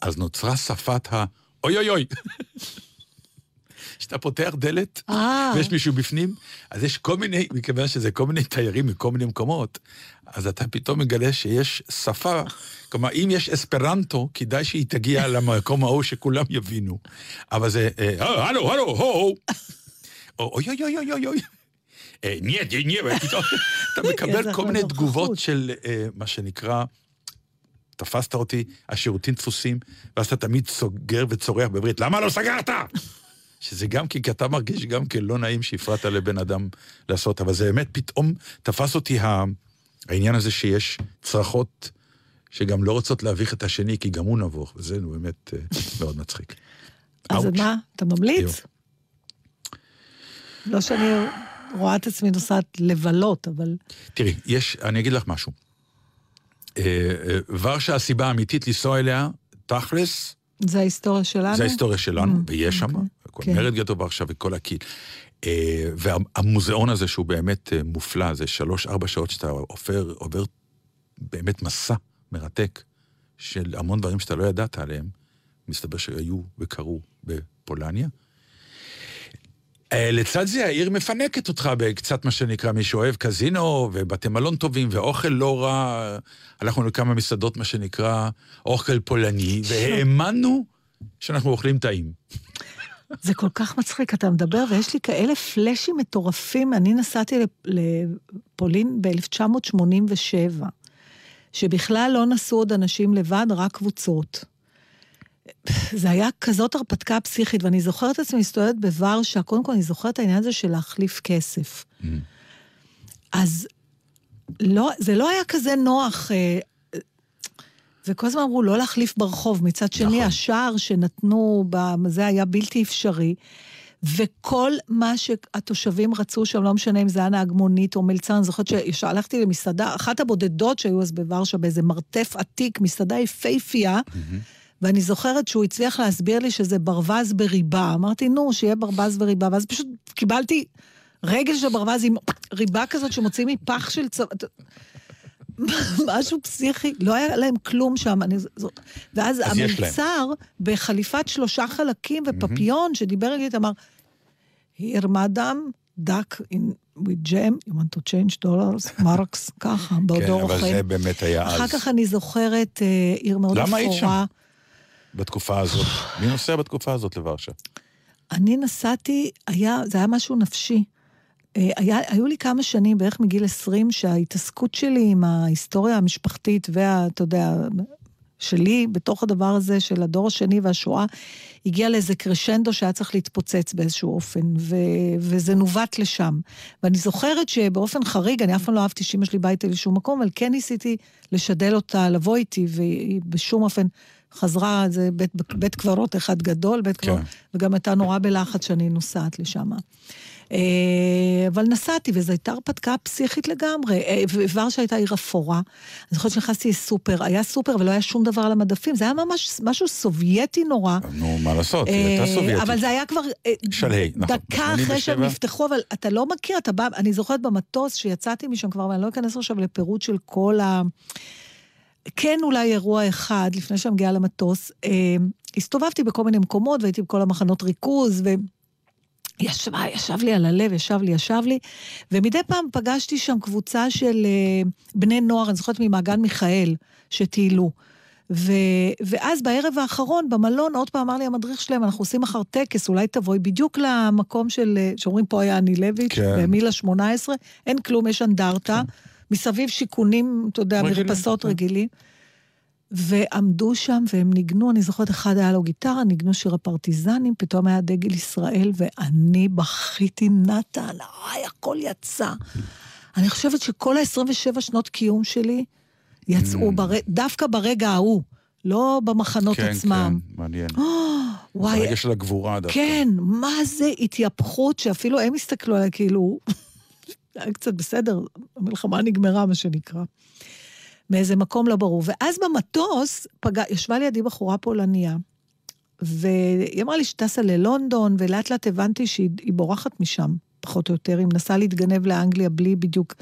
אז נוצרה שפת ה... אוי אוי אוי. כשאתה פותח דלת, אה. ויש מישהו בפנים, אז יש כל מיני, מכיוון שזה כל מיני תיירים מכל מיני מקומות, אז אתה פתאום מגלה שיש שפה, כלומר, אם יש אספרנטו, כדאי שהיא תגיע למקום ההוא שכולם יבינו. אבל זה, אה, אה, הלו, הלו, הו, או, אוי אוי אוי אוי אוי. אה, נהיה, נהיה, ופתאום אתה מקבל כל מיני. תגובות של מה שנקרא, תפסת אותי, השירותים דפוסים, ואז אתה תמיד סוגר וצורח בעברית, למה לא סגרת? שזה גם כי, כי אתה מרגיש גם כן לא נעים שהפרעת לבן אדם לעשות, אבל זה באמת פתאום תפס אותי העניין הזה שיש צרחות שגם לא רוצות להביך את השני, כי גם הוא נבוך, וזה באמת אה, מאוד מצחיק. אז. מה, אתה ממליץ? לא שאני רואה את עצמי נוסעת לבלות, אבל... תראי, יש, אני אגיד לך משהו. אה, אה, ורשה, הסיבה האמיתית לנסוע אליה, תכלס, זה ההיסטוריה שלנו? זה ההיסטוריה שלנו, Mm, ויש שם, אוקיי. כל כן. מרד גטו ורשה וכל הקהיל. אה, והמוזיאון הזה, שהוא באמת אה, מופלא, זה שלוש-ארבע שעות שאתה עובר, עובר באמת מסע מרתק של המון דברים שאתה לא ידעת עליהם, מסתבר שהיו וקרו בפולניה. אה, לצד זה העיר מפנקת אותך בקצת מה שנקרא, מי שאוהב קזינו ובתי מלון טובים ואוכל לא רע. הלכנו לכמה מסעדות, מה שנקרא, אוכל פולני, והאמנו שאנחנו אוכלים טעים. זה כל כך מצחיק, אתה מדבר, ויש לי כאלה פלאשים מטורפים. אני נסעתי לפ- לפולין ב-1987, שבכלל לא נסעו עוד אנשים לבד, רק קבוצות. זה היה כזאת הרפתקה פסיכית, ואני זוכרת את עצמי מסתובבת בוורשה, קודם כל אני זוכרת את העניין הזה של להחליף כסף. אז לא, זה לא היה כזה נוח. וכל הזמן אמרו לא להחליף ברחוב. מצד שני, נכון. השער שנתנו, זה היה בלתי אפשרי. וכל מה שהתושבים רצו שם, לא משנה אם זה היה נהג מונית או מלצר, אני זוכרת שהלכתי למסעדה, אחת הבודדות שהיו אז בוורשה, באיזה מרתף עתיק, מסעדה יפייפייה, ואני זוכרת שהוא הצליח להסביר לי שזה ברווז בריבה. אמרתי, נו, שיהיה ברווז בריבה, ואז פשוט קיבלתי רגל של ברווז עם ריבה כזאת שמוציאים מפח של צו... משהו פסיכי, לא היה להם כלום שם. אני... ואז. המלצר, בחליפת שלושה חלקים ופפיון, שדיבר איתי, אמר, here madam, duck in with jam, you want to change dollars, marks, ככה, בעודו כן, אוכל. אבל זה באמת היה אז. אחר כך אני זוכרת אה, עיר מאוד למה היית אפורה. בתקופה הזאת. מי נוסע בתקופה הזאת לוורשה? אני נסעתי, היה, זה היה משהו נפשי. אה, היה, היו לי כמה שנים, בערך מגיל 20, שההתעסקות שלי עם ההיסטוריה המשפחתית וה... אתה יודע, שלי, בתוך הדבר הזה של הדור השני והשואה, הגיע לאיזה קרשנדו שהיה צריך להתפוצץ באיזשהו אופן, ו, וזה נווט לשם. ואני זוכרת שבאופן חריג, אני אף פעם לא אהבתי שאמא שלי באה איתי לשום מקום, אבל כן ניסיתי לשדל אותה לבוא איתי, והיא בשום אופן חזרה, זה בית, בית קברות אחד גדול, בית קברות, וגם הייתה נורא בלחץ שאני נוסעת לשם. אה, אבל נסעתי, וזו הייתה הרפתקה פסיכית לגמרי. אה, וורשה הייתה עיר אפורה. אני זוכרת שנכנסתי לסופר, היה סופר ולא היה שום דבר על המדפים, זה היה ממש משהו סובייטי נורא. נו, מה לעשות, היא הייתה אה, סובייטית. אבל זה היה כבר שלהי, נכון. דקה אחרי ב- שהם 87. נפתחו, אבל אתה לא מכיר, אתה בא, אני זוכרת במטוס שיצאתי משם כבר, ואני לא אכנס עכשיו לפירוט של כל ה... כן אולי אירוע אחד, לפני שאני מגיעה למטוס, אה, הסתובבתי בכל מיני מקומות, והייתי בכל המחנות ריכוז, ו... ישב, ישב לי על הלב, ישב לי, ישב לי, ומדי פעם פגשתי שם קבוצה של אה, בני נוער, אני זוכרת ממעגן מיכאל, שטיילו. ו, ואז בערב האחרון, במלון, עוד פעם אמר לי המדריך שלהם, אנחנו עושים מחר טקס, אולי תבואי בדיוק למקום של, אה, שאומרים פה היה אנילביץ', כן. במילה 18, אין כלום, יש אנדרטה, מסביב שיכונים, אתה יודע, רגילים, מרפסות כן. רגילים. ועמדו שם והם ניגנו, אני זוכרת, אחד היה לו גיטרה, ניגנו שיר הפרטיזנים, פתאום היה דגל ישראל, ואני בכיתי, נתן, אוי, הכל יצא. אני חושבת שכל ה-27 שנות קיום שלי, יצאו בר... דווקא ברגע ההוא, לא במחנות כן, עצמם. כן, מעניין. וואי, ברגע של הגבורה דווקא. כן, מה זה התייפכות שאפילו הם הסתכלו עליה כאילו, היה קצת בסדר, המלחמה נגמרה, מה שנקרא. מאיזה מקום לא ברור. ואז במטוס פגע, ישבה לידי בחורה פולניה, והיא אמרה לי שטסה ללונדון, ולאט לאט הבנתי שהיא היא בורחת משם, פחות או יותר, היא מנסה להתגנב לאנגליה בלי בדיוק.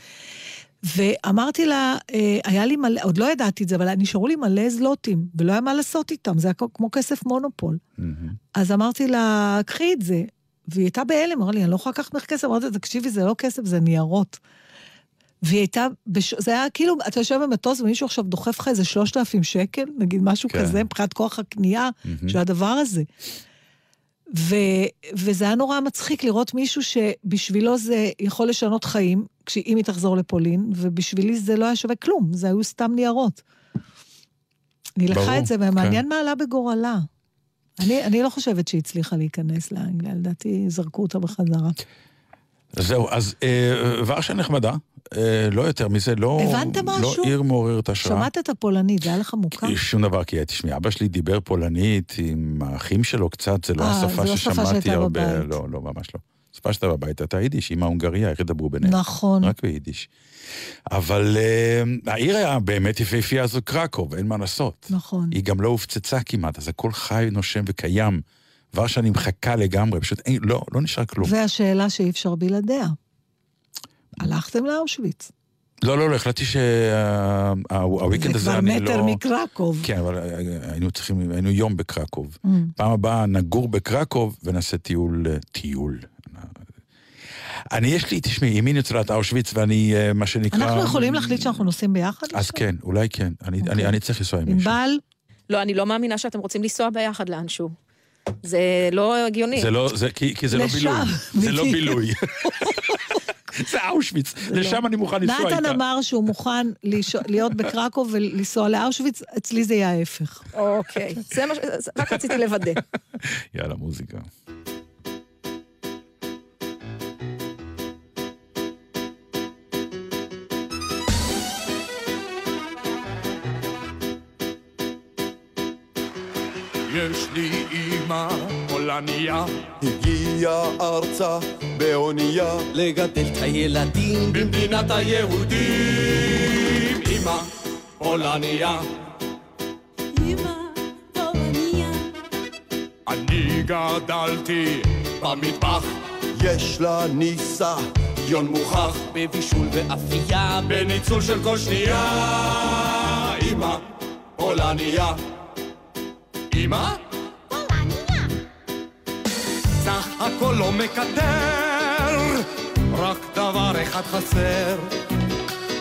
ואמרתי לה, אה, היה לי מלא, עוד לא ידעתי את זה, אבל נשארו לי מלא זלוטים, ולא היה מה לעשות איתם, זה היה כמו כסף מונופול. מהמם. אז אמרתי לה, קחי את זה. והיא הייתה בהלם, אמרה לי, אני לא יכולה לקחת ממך כסף. אמרתי לה, תקשיבי, זה לא כסף, זה ניירות. והיא הייתה, בש... זה היה כאילו, אתה יושב במטוס ומישהו עכשיו דוחף לך איזה 3,000 שקל, נגיד משהו כן. כזה, מבחינת כוח הקנייה מהמם. של הדבר הזה. ו... וזה היה נורא מצחיק לראות מישהו שבשבילו זה יכול לשנות חיים, אם היא תחזור לפולין, ובשבילי זה לא היה שווה כלום, זה היו סתם ניירות. אני לקחה את זה, כן. ומעניין מה עלה בגורלה. אני, אני לא חושבת שהיא הצליחה להיכנס לאנגליה, לדעתי זרקו אותה בחזרה. זהו, אז אה, ורשה נחמדה, אה, לא יותר מזה, לא... הבנת משהו? לא עיר מעוררת השראה. שמעת את הפולנית, זה היה לך מוכר? שום דבר, כי תשמעי, אבא שלי דיבר פולנית עם האחים שלו קצת, זה לא אה, השפה לא ששמעתי הרבה, בבית. לא, לא, ממש לא. השפה שהייתה בבית הייתה יידיש, אמא הונגריה, איך ידברו ביניהם? נכון. רק ביידיש. אבל אה, העיר היה באמת יפהפייה זו קרקוב, אין מה לעשות. נכון. היא גם לא הופצצה כמעט, אז הכל חי, נושם וקיים. ורשה נמחקה לגמרי, פשוט אין, לא, לא נשאר כלום. והשאלה שאי אפשר בלעדיה. הלכתם לאושוויץ. לא, לא, לא, החלטתי שהוויקנד זה הזה כבר אני לא... מטר מקרקוב. כן, אבל היינו צריכים, היינו יום בקרקוב. Mm. פעם הבאה נגור בקרקוב ונעשה טיול, טיול. אני, יש לי, תשמעי, ימי ניצולת אושוויץ ואני, אה, מה שנקרא... אנחנו יכולים להחליט שאנחנו נוסעים ביחד? אז כן, אולי כן. אני, אוקיי. אני, אני צריך לנסוע עם מישהו. ענבל, לא, אני לא מאמינה שאתם רוצים לנסוע ביחד לאנשהו. זה לא הגיוני. זה לא, זה, כי, כי זה לא בילוי. זה לא. בילוי. זה אושוויץ, לשם אני מוכן לנסוע איתה. נתן אמר שהוא מוכן להיות בקרקוב ולנסוע לאושוויץ, אצלי זה יהיה ההפך. אוקיי, זה מה ש... רק רציתי לוודא. יאללה, מוזיקה. יש לי אימא פולניה, הגיעה ארצה באונייה. לגדל את הילדים. במדינת היהודים. אימא פולניה, אני גדלתי במטבח, יש לה ניסיון יון מוכח. בבישול ואפייה, בניצול של כל שנייה. אימא פולניה, אימא? הכל לא מקטר, רק דבר אחד חסר.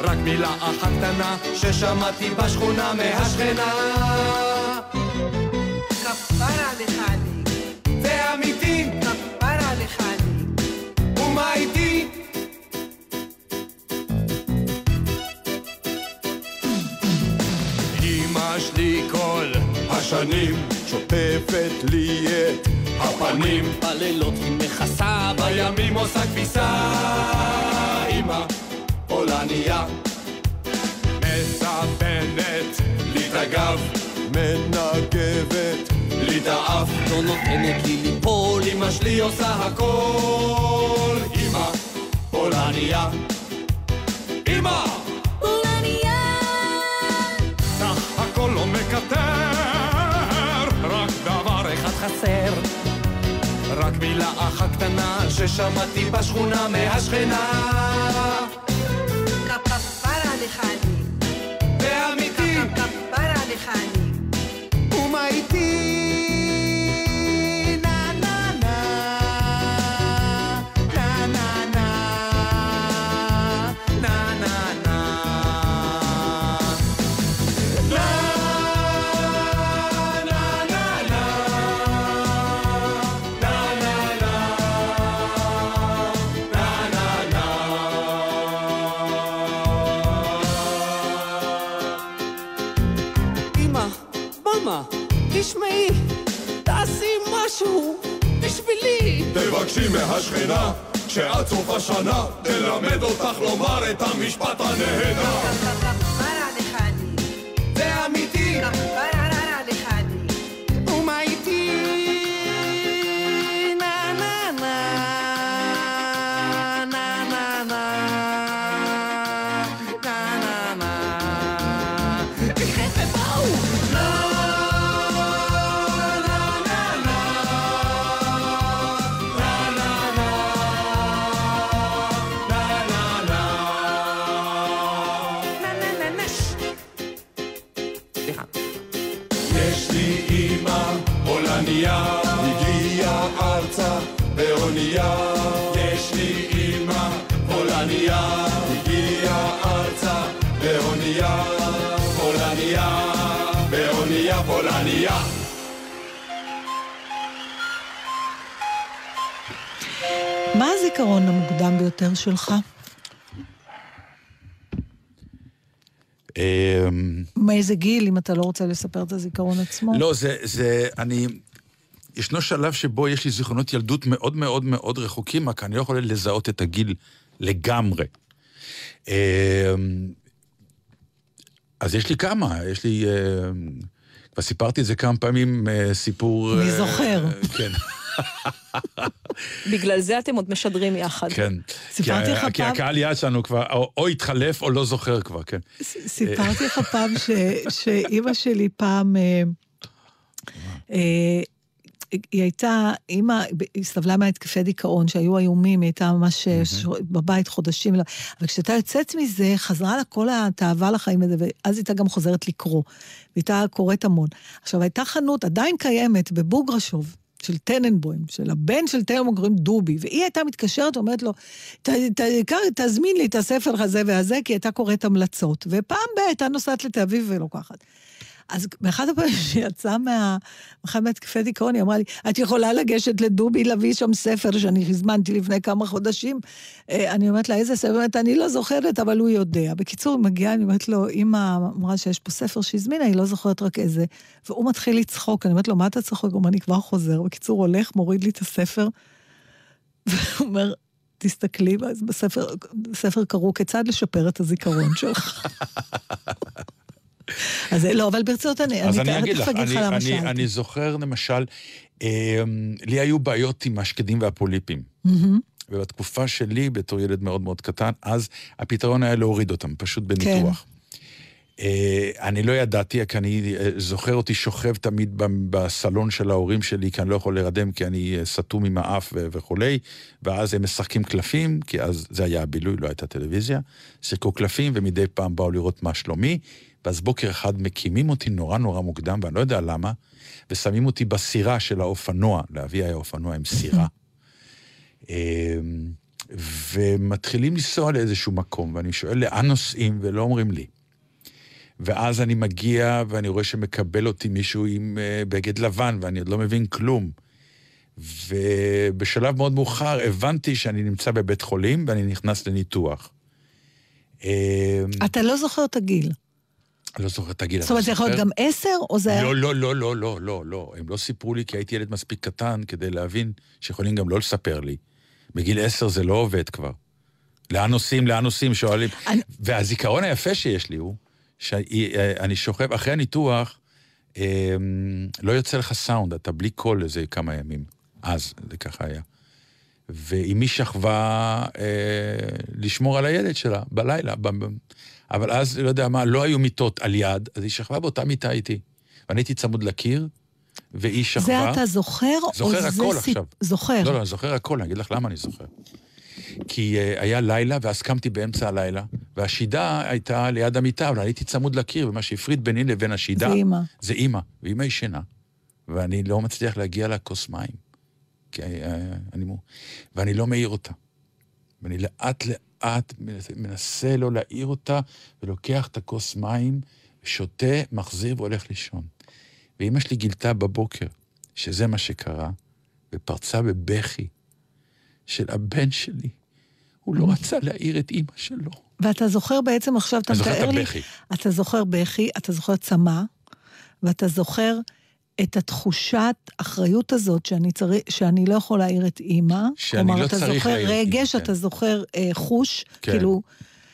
רק מילה אחת קטנה ששמעתי בשכונה מהשכנה. כפרה אני, זה אמיתי, כפרה אני. ומה איתי? אמא שלי כל השנים שוטפת לי את הפנים. בלילות היא מכסה, בימים עושה כביסה. אמא פולניה מסבנת לי את הגב, מנגבת לי את האף, לא נותנת לי ליפול, אמא שלי עושה הכל. אמא! פולניה. אמא סך הכל לא מקטר, רק דבר אחד חסר. מילה אחת קטנה ששמעתי בשכונה מהשכנה. כפרה עליך אני, זה אמיתי, כפרה עליך אני. ומה איתי? אמא, מאמה, תשמעי, תעשי משהו בשבילי. תבקשי מהשכנה שעד סוף השנה תלמד אותך לומר את המשפט הנהדר. כפרה עליך הזיכרון המוקדם ביותר שלך? אמ, מאיזה גיל, אם אתה לא רוצה לספר את הזיכרון עצמו? לא, זה, זה, אני... ישנו שלב שבו יש לי זיכרונות ילדות מאוד מאוד מאוד רחוקים, רק אני לא יכול לזהות את הגיל לגמרי. אמ, אז יש לי כמה, יש לי... אמ, כבר סיפרתי את זה כמה פעמים, אה, סיפור... אני אה, זוכר. כן, בגלל זה אתם עוד משדרים יחד. כן. סיפרתי לך ה- כי פעם- הקהל יעד שלנו כבר או, או התחלף או לא זוכר כבר, כן. סיפרתי לך פעם ש- שאימא שלי פעם... אה, אה, היא הייתה, אימא, היא סבלה מהתקפי דיכאון שהיו איומים, היא הייתה ממש אה, בבית חודשים, לא- אבל כשהייתה יוצאת מזה, חזרה לה כל התאווה לחיים הזה, ואז הייתה גם חוזרת לקרוא. והייתה קוראת המון. עכשיו, הייתה חנות, עדיין קיימת, בבוגרשוב. של טננבוים, של הבן של טננבוים קוראים דובי, והיא הייתה מתקשרת ואומרת לו, "ת- ת- קר- תזמין לי את הספר הזה והזה, כי הייתה קוראת המלצות. ופעם ב- הייתה נוסעת לתל אביב ולוקחת. אז באחד הפעמים שהיא יצאה מה... מאחד מהתקפי דיכאון, היא אמרה לי, את יכולה לגשת לדובי להביא שם ספר שאני הזמנתי לפני כמה חודשים? אה, אני אומרת לה, איזה ספר? היא אומרת, אני לא זוכרת, אבל הוא יודע. בקיצור, היא מגיעה, אני אומרת לו, אמא אמרה שיש פה ספר שהזמינה, היא לא זוכרת רק איזה. והוא מתחיל לצחוק, אני אומרת לו, מה אתה צוחק? הוא אומר, אני כבר חוזר. בקיצור, הולך, מוריד לי את הספר, והוא אומר, תסתכלי, בספר, בספר קראו כיצד לשפר את הזיכרון שלך. אז לא, אבל ברצינות אני, אז אני אני אגיד לך, אגיד לך אני, אני. אני זוכר למשל, אה, לי היו בעיות עם השקדים והפוליפים. ובתקופה שלי, בתור ילד מאוד מאוד קטן, אז הפתרון היה להוריד אותם, פשוט בניתוח. אה, אני לא ידעתי, כי אני אה, זוכר אותי שוכב תמיד בסלון של ההורים שלי, כי אני לא יכול להירדם, כי אני אה, סתום עם האף ו- וכולי, ואז הם משחקים קלפים, כי אז זה היה הבילוי, לא הייתה טלוויזיה. שיחקו קלפים, ומדי פעם באו לראות מה שלומי, ואז בוקר אחד מקימים אותי נורא נורא מוקדם, ואני לא יודע למה, ושמים אותי בסירה של האופנוע, לאבי היה אופנוע עם סירה. אמ, ומתחילים לנסוע לאיזשהו מקום, ואני שואל לאן נוסעים, ולא אומרים לי. ואז אני מגיע, ואני רואה שמקבל אותי מישהו עם uh, בגד לבן, ואני עוד לא מבין כלום. ובשלב מאוד מאוחר הבנתי שאני נמצא בבית חולים, ואני נכנס לניתוח. אמ, אתה לא זוכר את הגיל. לא זוכר את הגיל. זאת אומרת, זה יכול להיות? גם עשר, או זה. לא, לא, לא, לא, לא, לא, לא. הם לא סיפרו לי כי הייתי ילד מספיק קטן כדי להבין שיכולים גם לא לספר לי. בגיל עשר זה לא עובד כבר. לאן נוסעים, לאן נוסעים, שואלים. אני- והזיכרון היפה שיש לי הוא, שאני שוכב, אחרי הניתוח, אמ, לא יוצא לך סאונד, אתה בלי קול איזה כמה ימים. אז, זה ככה היה. ואימי שכבה אה, לשמור על הילד שלה בלילה. ב- אבל אז, לא יודע מה, לא היו מיטות על יד, אז היא שכבה באותה מיטה איתי. ואני הייתי צמוד לקיר, והיא שכבה... זה אתה זוכר, או זוכר זה הכל סיפ- עכשיו. זוכר. לא, לא, אני זוכר הכל, אני אגיד לך למה אני זוכר. כי uh, היה לילה, ואז קמתי באמצע הלילה, והשידה הייתה ליד המיטה, אבל אני הייתי צמוד לקיר, ומה שהפריד ביני לבין השידה... זה אימא. זה אימא, ואימא ישנה. ואני לא מצליח להגיע לכוס מים. כי uh, אני... מו- ואני לא מעיר אותה. ואני לאט לאט מנסה- לא להעיר אותה, ולוקח את הכוס מים, שותה, מחזיר והולך לישון. ואימא שלי גילתה בבוקר שזה מה שקרה, ופרצה בבכי של הבן שלי. הוא לא רצה להעיר את אימא שלו. ואתה זוכר בעצם עכשיו, אתה אני זוכר את מתאר לי... הבכי. אתה זוכר בכי, אתה זוכר צמא, ואתה זוכר את התחושת אחריות הזאת שאני, צריך, שאני לא יכול להעיר את אימא. שאני לא צריך להעיר את רגש, אימא, אתה זוכר אה, חוש, כן. כאילו...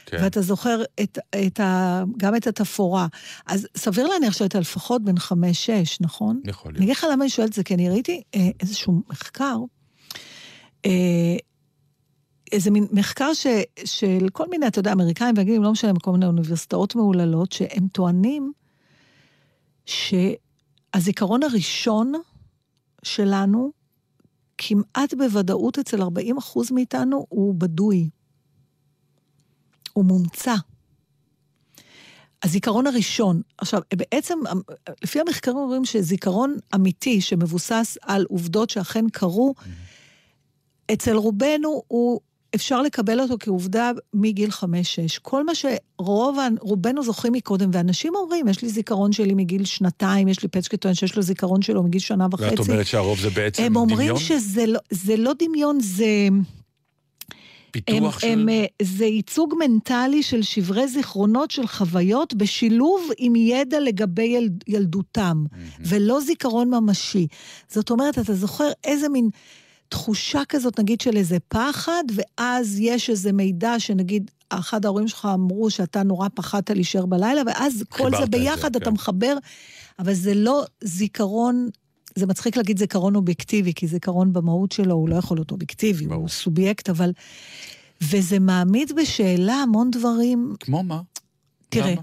כן. ואתה זוכר את, את ה, גם את התפאורה. אז סביר להניח שהיית לפחות בן חמש-שש, נכון? יכול אני אגיד לך למה אני שואלת את זה, כי אני ראיתי אה, איזשהו מחקר, אה, איזה מין מחקר ש, של כל מיני, אתה יודע, אמריקאים ואנגלים, לא משנה, מכל מיני אוניברסיטאות מהוללות, שהם טוענים שהזיכרון הראשון שלנו, כמעט בוודאות אצל 40 אחוז מאיתנו, הוא בדוי. הוא מומצא. הזיכרון הראשון, עכשיו, בעצם, לפי המחקרים אומרים שזיכרון אמיתי שמבוסס על עובדות שאכן קרו, אצל רובנו הוא, אפשר לקבל אותו כעובדה מגיל חמש-שש. כל מה שרוב, רובנו זוכרים מקודם, ואנשים אומרים, יש לי זיכרון שלי מגיל שנתיים, יש לי פצ'קי טוען שיש לו זיכרון שלו מגיל שנה וחצי. ואת אומרת שהרוב זה בעצם הם אומרים דמיון? שזה לא, זה לא דמיון, זה... פיתוח הם, של... הם, אה, זה ייצוג מנטלי של שברי זיכרונות של חוויות בשילוב עם ידע לגבי ילד, ילדותם, ולא זיכרון ממשי. זאת אומרת, אתה זוכר איזה מין תחושה כזאת, נגיד, של איזה פחד, ואז יש איזה מידע שנגיד, אחד ההורים שלך אמרו שאתה נורא פחדת להישאר בלילה, ואז כל זה את זה, ביחד, אתה כן. מחבר, אבל זה לא זיכרון... זה מצחיק להגיד זיכרון אובייקטיבי, כי זיכרון במהות שלו הוא לא יכול להיות אובייקטיבי, הוא סובייקט, אבל... וזה מעמיד בשאלה המון דברים. כמו מה? תראה, למה?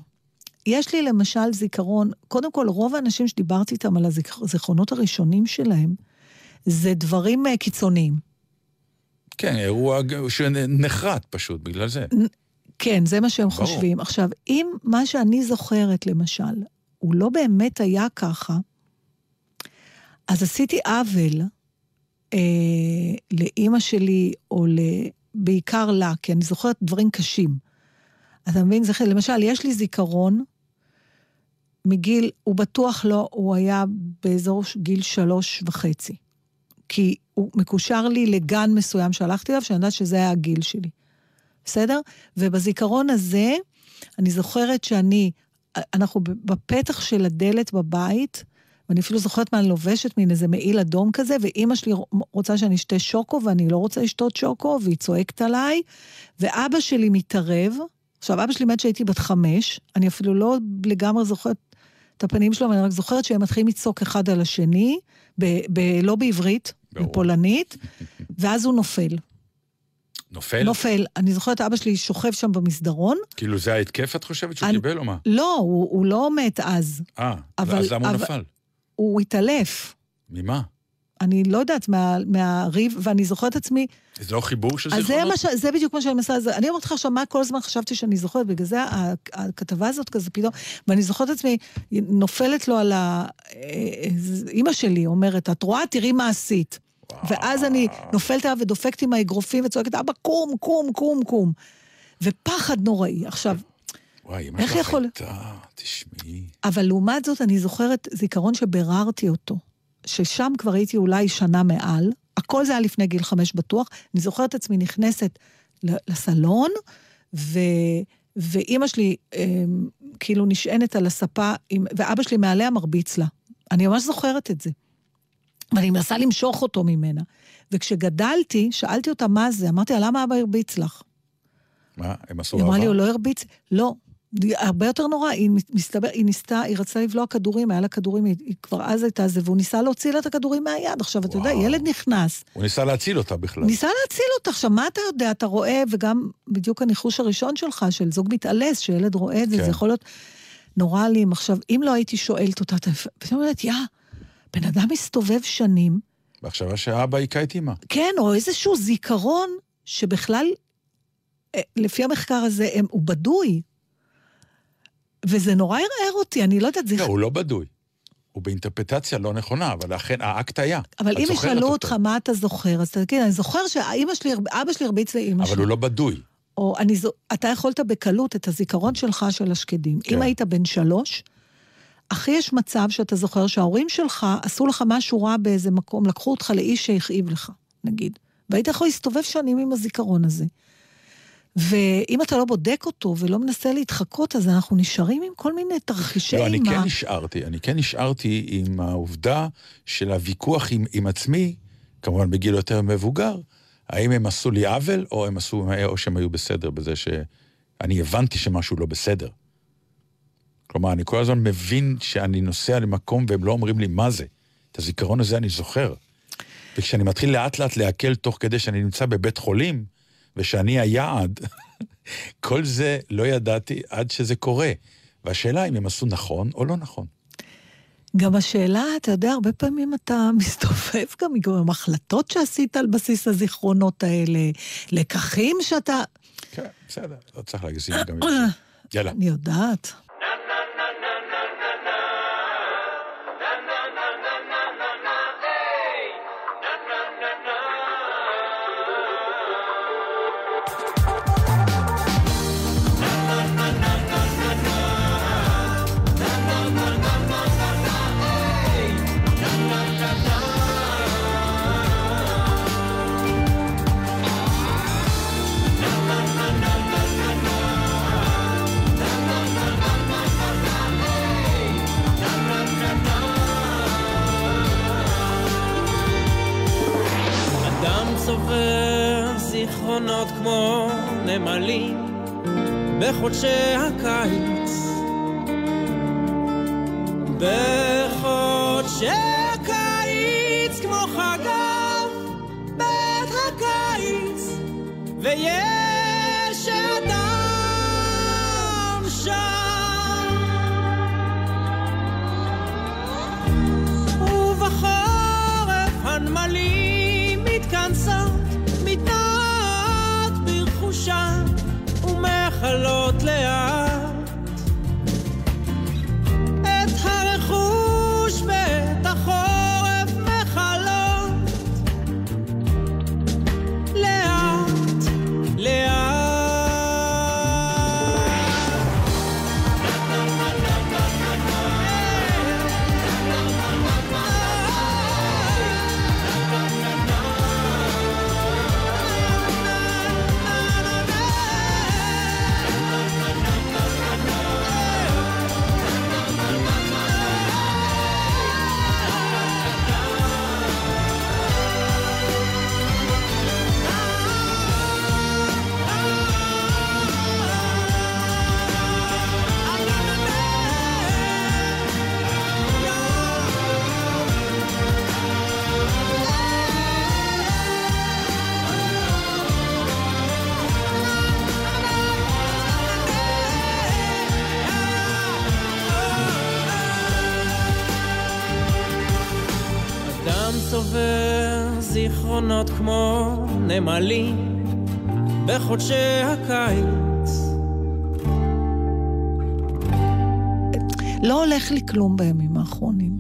יש לי למשל זיכרון, קודם כל, רוב האנשים שדיברתי איתם על הזיכרונות הראשונים שלהם, זה דברים אה, קיצוניים. כן, אירוע שנחרט פשוט בגלל זה. כן, זה מה שהם ברור. חושבים. עכשיו, אם מה שאני זוכרת, למשל, הוא לא באמת היה ככה, אז עשיתי עוול אה, לאימא שלי, או ל... בעיקר לה, כי אני זוכרת דברים קשים. אתה מבין? זה, למשל, יש לי זיכרון מגיל, הוא בטוח לא, הוא היה באזור גיל שלוש וחצי. כי הוא מקושר לי לגן מסוים שהלכתי אליו, שאני יודעת שזה היה הגיל שלי. בסדר? ובזיכרון הזה, אני זוכרת שאני, אנחנו בפתח של הדלת בבית, ואני אפילו זוכרת מה אני לובשת, מין איזה מעיל אדום כזה, ואימא שלי רוצה שאני אשתה שוקו, ואני לא רוצה לשתות שוקו, והיא צועקת עליי, ואבא שלי מתערב. עכשיו, אבא שלי מת כשהייתי בת חמש, אני אפילו לא לגמרי זוכרת את הפנים שלו, אבל אני רק זוכרת שהם מתחילים לצעוק אחד על השני, ב- ב- לא בעברית, בפולנית, ואז הוא נופל. נופל? נופל. אני זוכרת, אבא שלי שוכב שם במסדרון. כאילו זה ההתקף, את חושבת שהוא אני- קיבל או מה? לא, הוא, הוא לא מת אז. אה, אז למה הוא אבל- נפל? הוא התעלף. ממה? אני לא יודעת, מה, מהריב, ואני זוכרת עצמי... זה לא חיבור של אז זה, זיכרונות? ש... זה בדיוק מה שאני מנסה... אני אומרת לך עכשיו, מה כל הזמן חשבתי שאני זוכרת, בגלל זה הכתבה הזאת כזה פתאום, ואני זוכרת עצמי, נופלת לו על ה... אה, אימא שלי אומרת, את רואה? תראי מה עשית. ואז אני נופלת עליו ודופקת עם האגרופים וצועקת, אבא, קום, קום, קום, קום. ופחד נוראי. עכשיו, וואי, אמא איך שלך יכול- הייתה, תשמעי. אבל לעומת זאת, אני זוכרת זיכרון שביררתי אותו, ששם כבר הייתי אולי שנה מעל, הכל זה היה לפני גיל חמש בטוח, אני זוכרת את עצמי נכנסת לסלון, ו... ואימא שלי אה, כאילו נשענת על הספה, עם... ואבא שלי מעליה מרביץ לה. אני ממש זוכרת את זה. ואני מנסה למשוך אותו ממנה. וכשגדלתי, שאלתי אותה מה זה, אמרתי לה, למה אבא הרביץ לך? מה, הם עשו היא אמרה לי, אהבה? הוא לא הרביץ. לא. הרבה יותר נורא, היא מסתבר, היא ניסתה, היא רצתה לבלוע כדורים, היה לה כדורים, היא, היא כבר אז הייתה זה, והוא ניסה להוציא לה את הכדורים מהיד. עכשיו, אתה יודע, ילד נכנס, הוא ניסה להציל אותה בכלל. ניסה להציל אותה. עכשיו, מה אתה יודע? אתה רואה, וגם בדיוק הניחוש הראשון שלך, של זוג מתעלס, שילד רואה את זה, כן. זה יכול להיות נורא אלים. עכשיו, אם לא הייתי שואלת אותה, אתה פתאום אומרת, יא, בן אדם מסתובב שנים, מחשבה שאבא היכה את אמא. כן, או איזשהו זיכרון שבכלל, אה, לפי המחקר הזה, הם, הוא בדוי. וזה נורא ערער אותי, אני לא יודעת, זה... לא, הוא לא בדוי. הוא באינטרפטציה לא נכונה, אבל אכן האקט היה. אבל אם ישאלו. אותך מה אתה זוכר, אז תגיד, אני זוכר שאבא שלי, שלי הרביץ לאימא שלי. אבל הוא לא בדוי. או אני, אתה יכולת בקלות את הזיכרון שלך של השקדים. כן. אם היית בן שלוש, הכי יש מצב שאתה זוכר שההורים שלך עשו לך משהו רע באיזה מקום, לקחו אותך לאיש שהכאיב לך, נגיד. והיית יכול להסתובב שנים עם הזיכרון הזה. ואם אתה לא בודק אותו ולא מנסה להתחקות, אז אנחנו נשארים עם כל מיני תרחישי לא, אני אימה. כן נשארתי, אני כן נשארתי עם העובדה של הוויכוח עם, עם עצמי, כמובן בגיל יותר מבוגר, האם הם עשו לי עוול, או, הם עשו, או שהם היו בסדר בזה אני הבנתי שמשהו לא בסדר. כלומר, אני כל הזמן מבין שאני נוסע למקום והם לא אומרים לי מה זה. את הזיכרון הזה אני זוכר. וכשאני מתחיל לאט לאט לעכל תוך כדי שאני נמצא בבית חולים, ושאני היעד, כל זה לא ידעתי עד שזה קורה. והשאלה אם הם עשו נכון או לא נכון. גם השאלה, אתה יודע, הרבה פעמים אתה מסתובב גם עם החלטות שעשית על בסיס הזיכרונות האלה, לקחים שאתה... כן, בסדר, לא צריך להגזים גם את זה. יאללה. אני יודעת. צובר זיכרונות כמו נמלים בחודשי הקיץ. בחודשי הקיץ כמו חגב בית הקיץ ויש נמלים בחודשי הקיץ. לא הולך לי כלום בימים האחרונים.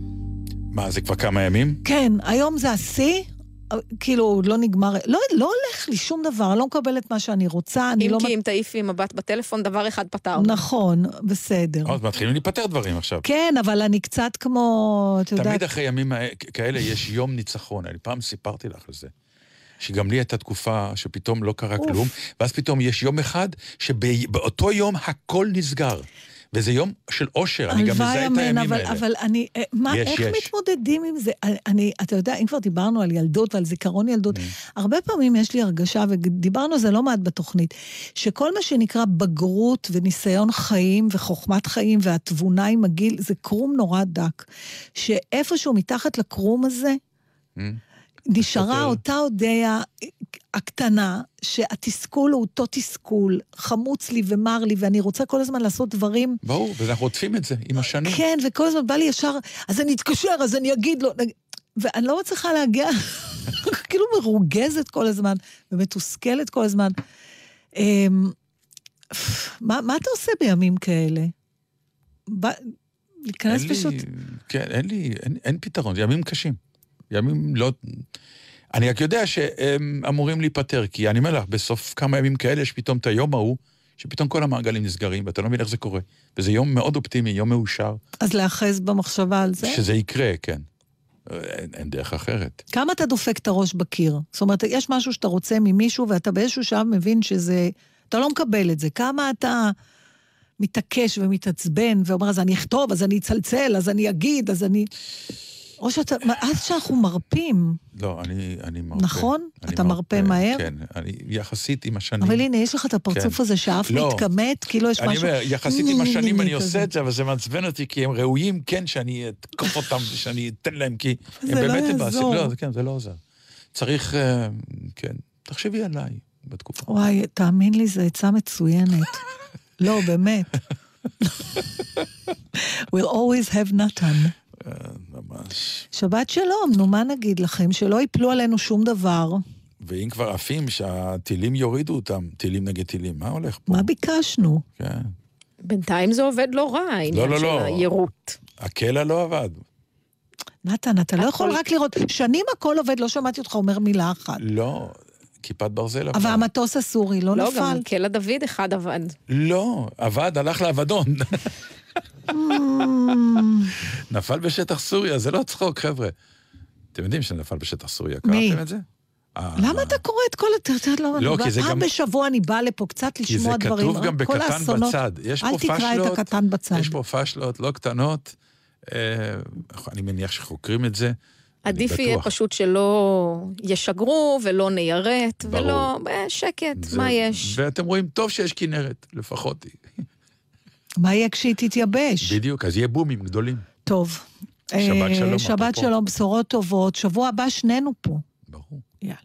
מה, זה כבר כמה ימים? כן, היום זה השיא, כאילו, לא נגמר, לא, לא הולך לי שום דבר, אני לא מקבלת מה שאני רוצה, אני אם לא... כי אם תעיפי מבט בטלפון, דבר אחד פתרנו. נכון, בסדר. עוד מתחילים להיפטר דברים עכשיו. כן, אבל אני קצת כמו, אתה יודע... תמיד אחרי ימים כאלה יש יום ניצחון. אני פעם סיפרתי לך על זה. שגם לי הייתה תקופה שפתאום לא קרה כלום, ואז פתאום יש יום אחד שבאותו יום הכל נסגר. וזה יום של אושר, אני גם מזהה את הימים אבל, האלה. אבל אני, אה, מה, יש, איך יש. מתמודדים עם זה? אני- אתה יודע, אם כבר דיברנו על ילדות ועל זיכרון ילדות, הרבה פעמים יש לי הרגשה, ודיברנו על זה לא מעט בתוכנית, שכל מה שנקרא בגרות וניסיון חיים וחוכמת חיים והתבונה עם הגיל, זה קרום נורא דק. שאיפשהו מתחת לקרום הזה, נשארה אותה אודיה הקטנה, שהתסכול הוא אותו תסכול, חמוץ לי ומר לי, ואני רוצה כל הזמן לעשות דברים ברור, ואנחנו עוטפים את זה עם השנים. כן, וכל הזמן בא לי ישר, אז אני אתקשר, אז אני אגיד לו, ואני לא מצליחה להגיע, כאילו מרוגזת כל הזמן, ומתוסכלת כל הזמן. אמ, מה, מה אתה עושה בימים כאלה? להיכנס פשוט... כן, אין לי, אין, אין פתרון, ימים קשים. ימים לא... אני רק יודע שהם אמורים להיפטר, כי אני אומר לך, בסוף כמה ימים כאלה יש פתאום את היום ההוא, שפתאום כל המעגלים נסגרים, ואתה לא מבין איך זה קורה. וזה יום מאוד אופטימי, יום מאושר, אז להאחז במחשבה על זה? שזה יקרה, כן. אין, אין דרך אחרת. כמה אתה דופק את הראש בקיר? זאת אומרת, יש משהו שאתה רוצה ממישהו, ואתה באיזשהו שלב מבין שזה... אתה לא מקבל את זה. כמה אתה מתעקש ומתעצבן, ואומר, אז אני אכתוב, אז אני אצלצל, אז אני אגיד, אז אני... או שאתה, עד שאנחנו מרפים, לא, אני, אני מרפא. נכון? אני אתה מרפא מהר? כן, אני יחסית עם השנים. אבל הנה, יש לך את הפרצוף כן. הזה שאף לא. מתכמת, כאילו יש אני משהו... אומר, יחסית עם השנים אני. עושה את זה, אבל זה מעצבן אותי, כי הם ראויים, כן, שאני אתקוף אותם ושאני אתן להם, כי הם זה לא באמת יעזור. מבאסים. לא, כן, זה לא עוזר. צריך, אה, כן, תחשבי עליי בתקופה. וואי, תאמין לי, זו עצה מצוינת. לא, באמת. We'll always have נתן. ממש. שבת שלום, נו, מה נגיד לכם? שלא יפלו עלינו שום דבר. ואם כבר עפים, שהטילים יורידו אותם, טילים נגד טילים, מה הולך פה? מה ביקשנו? כן. בינתיים זה עובד לא רע, העניין לא, של לא. היירוט. הקלע לא עבד. נתן, אתה לא יכול רק לראות, שנים הכל עובד, לא שמעתי אותך אומר מילה אחת. לא, כיפת ברזל אבל עבד. המטוס הסורי לא לא, נפל. גם קלע דוד אחד עבד. לא, עבד, הלך לאבדון. נפל בשטח סוריה, זה לא צחוק, חבר'ה. אתם יודעים שנפל בשטח סוריה? קראתם את זה? אה, למה אתה קורא את כל... יודע, לא, לא, כי זה פעם גם- בשבוע אני באה לפה קצת כי לשמוע זה דברים. כתוב גם כל בקטן. בצד. יש אל תקרא את הקטן בצד. יש פה פשלות לא קטנות. אה, אני מניח שחוקרים את זה. עדיף. יהיה פשוט שלא ישגרו ולא ניירט, ברור. ולא... אה, שקט, זה- מה יש? ואתם רואים, טוב שיש כנרת, לפחות. מה יהיה כשהיא תתייבש? בדיוק, אז יהיה בומים גדולים. טוב. שבת אה, שלום, שבת. שלום, בשורות טובות. שבוע הבא שנינו פה. ברור. יאללה.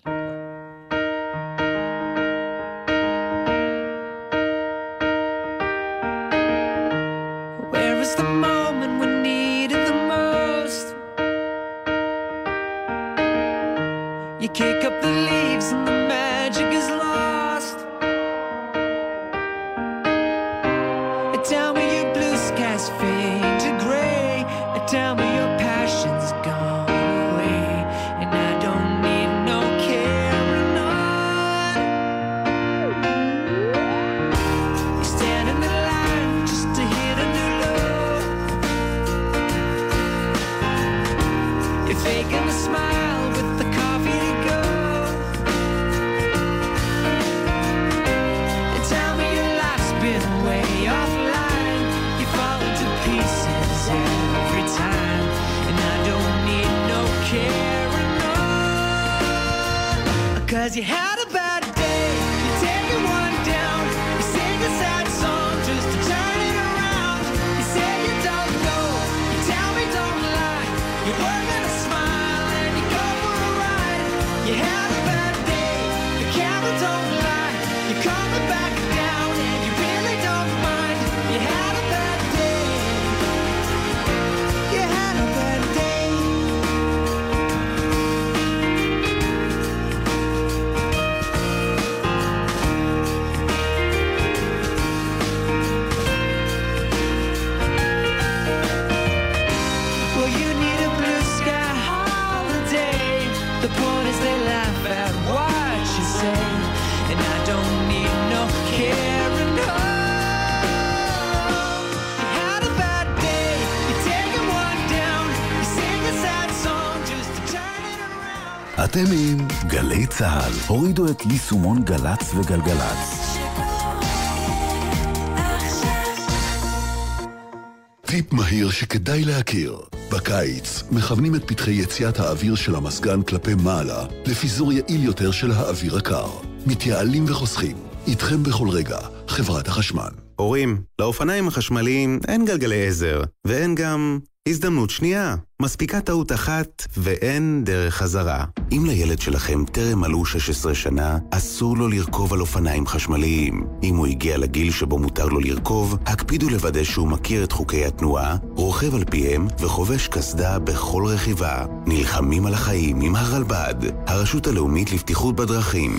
Where is the moment we need it the most? You kick up the leaves and the צה"ל. הורידו את יישומון גל"צ וגלגלצ. טיפ מהיר שכדאי להכיר. בקיץ מכוונים את פתחי יציאת האוויר של המזגן כלפי מעלה לפיזור יעיל יותר של האוויר הקר. מתייעלים וחוסכים. איתכם בכל רגע, חברת החשמל. הורים, לאופניים החשמליים אין גלגלי עזר, ואין גם הזדמנות שנייה. מספיקה טעות אחת, ואין דרך חזרה. אם לילד שלכם טרם מלאו 16 שנה, אסור לו לרכוב על אופניים חשמליים. אם הוא הגיע לגיל שבו מותר לו לרכוב, הקפידו לוודא שהוא מכיר את חוקי התנועה, רוכב על פיהם וחובש קסדה בכל רכיבה. נלחמים על החיים עם הרלב"ד, הרשות הלאומית לבטיחות בדרכים.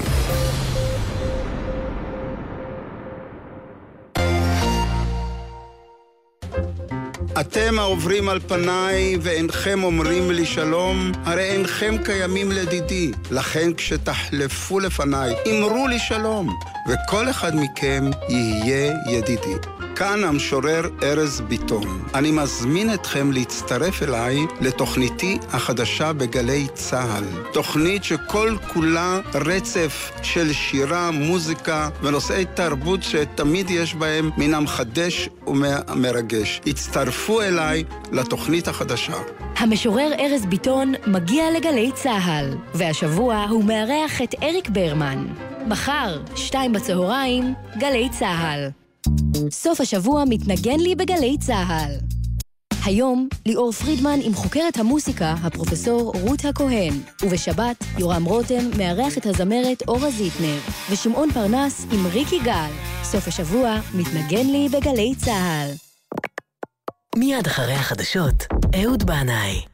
אתם העוברים על פניי ואינכם אומרים לי שלום, הרי אינכם קיימים לדידי. לכן כשתחלפו לפניי, אמרו לי שלום, וכל אחד מכם יהיה ידידי. כאן המשורר ארז ביטון. אני מזמין אתכם להצטרף אליי לתוכניתי החדשה בגלי צה"ל. תוכנית שכל כולה רצף של שירה, מוזיקה ונושאי תרבות שתמיד יש בהם מן המחדש ומרגש. הצטרפו אליי לתוכנית החדשה. המשורר ארז ביטון מגיע לגלי צה"ל, והשבוע הוא מארח את אריק ברמן. מחר, שתיים בצהריים, גלי צה"ל. סוף השבוע מתנגן לי בגלי צה"ל. היום, ליאור פרידמן עם חוקרת המוסיקה, הפרופסור רות הכהן, ובשבת, יורם רותם מארח את הזמרת אורה זיטנר, ושמעון פרנס עם ריקי גל. סוף השבוע מתנגן לי בגלי צה"ל. מיד אחרי החדשות, אהוד בנאי.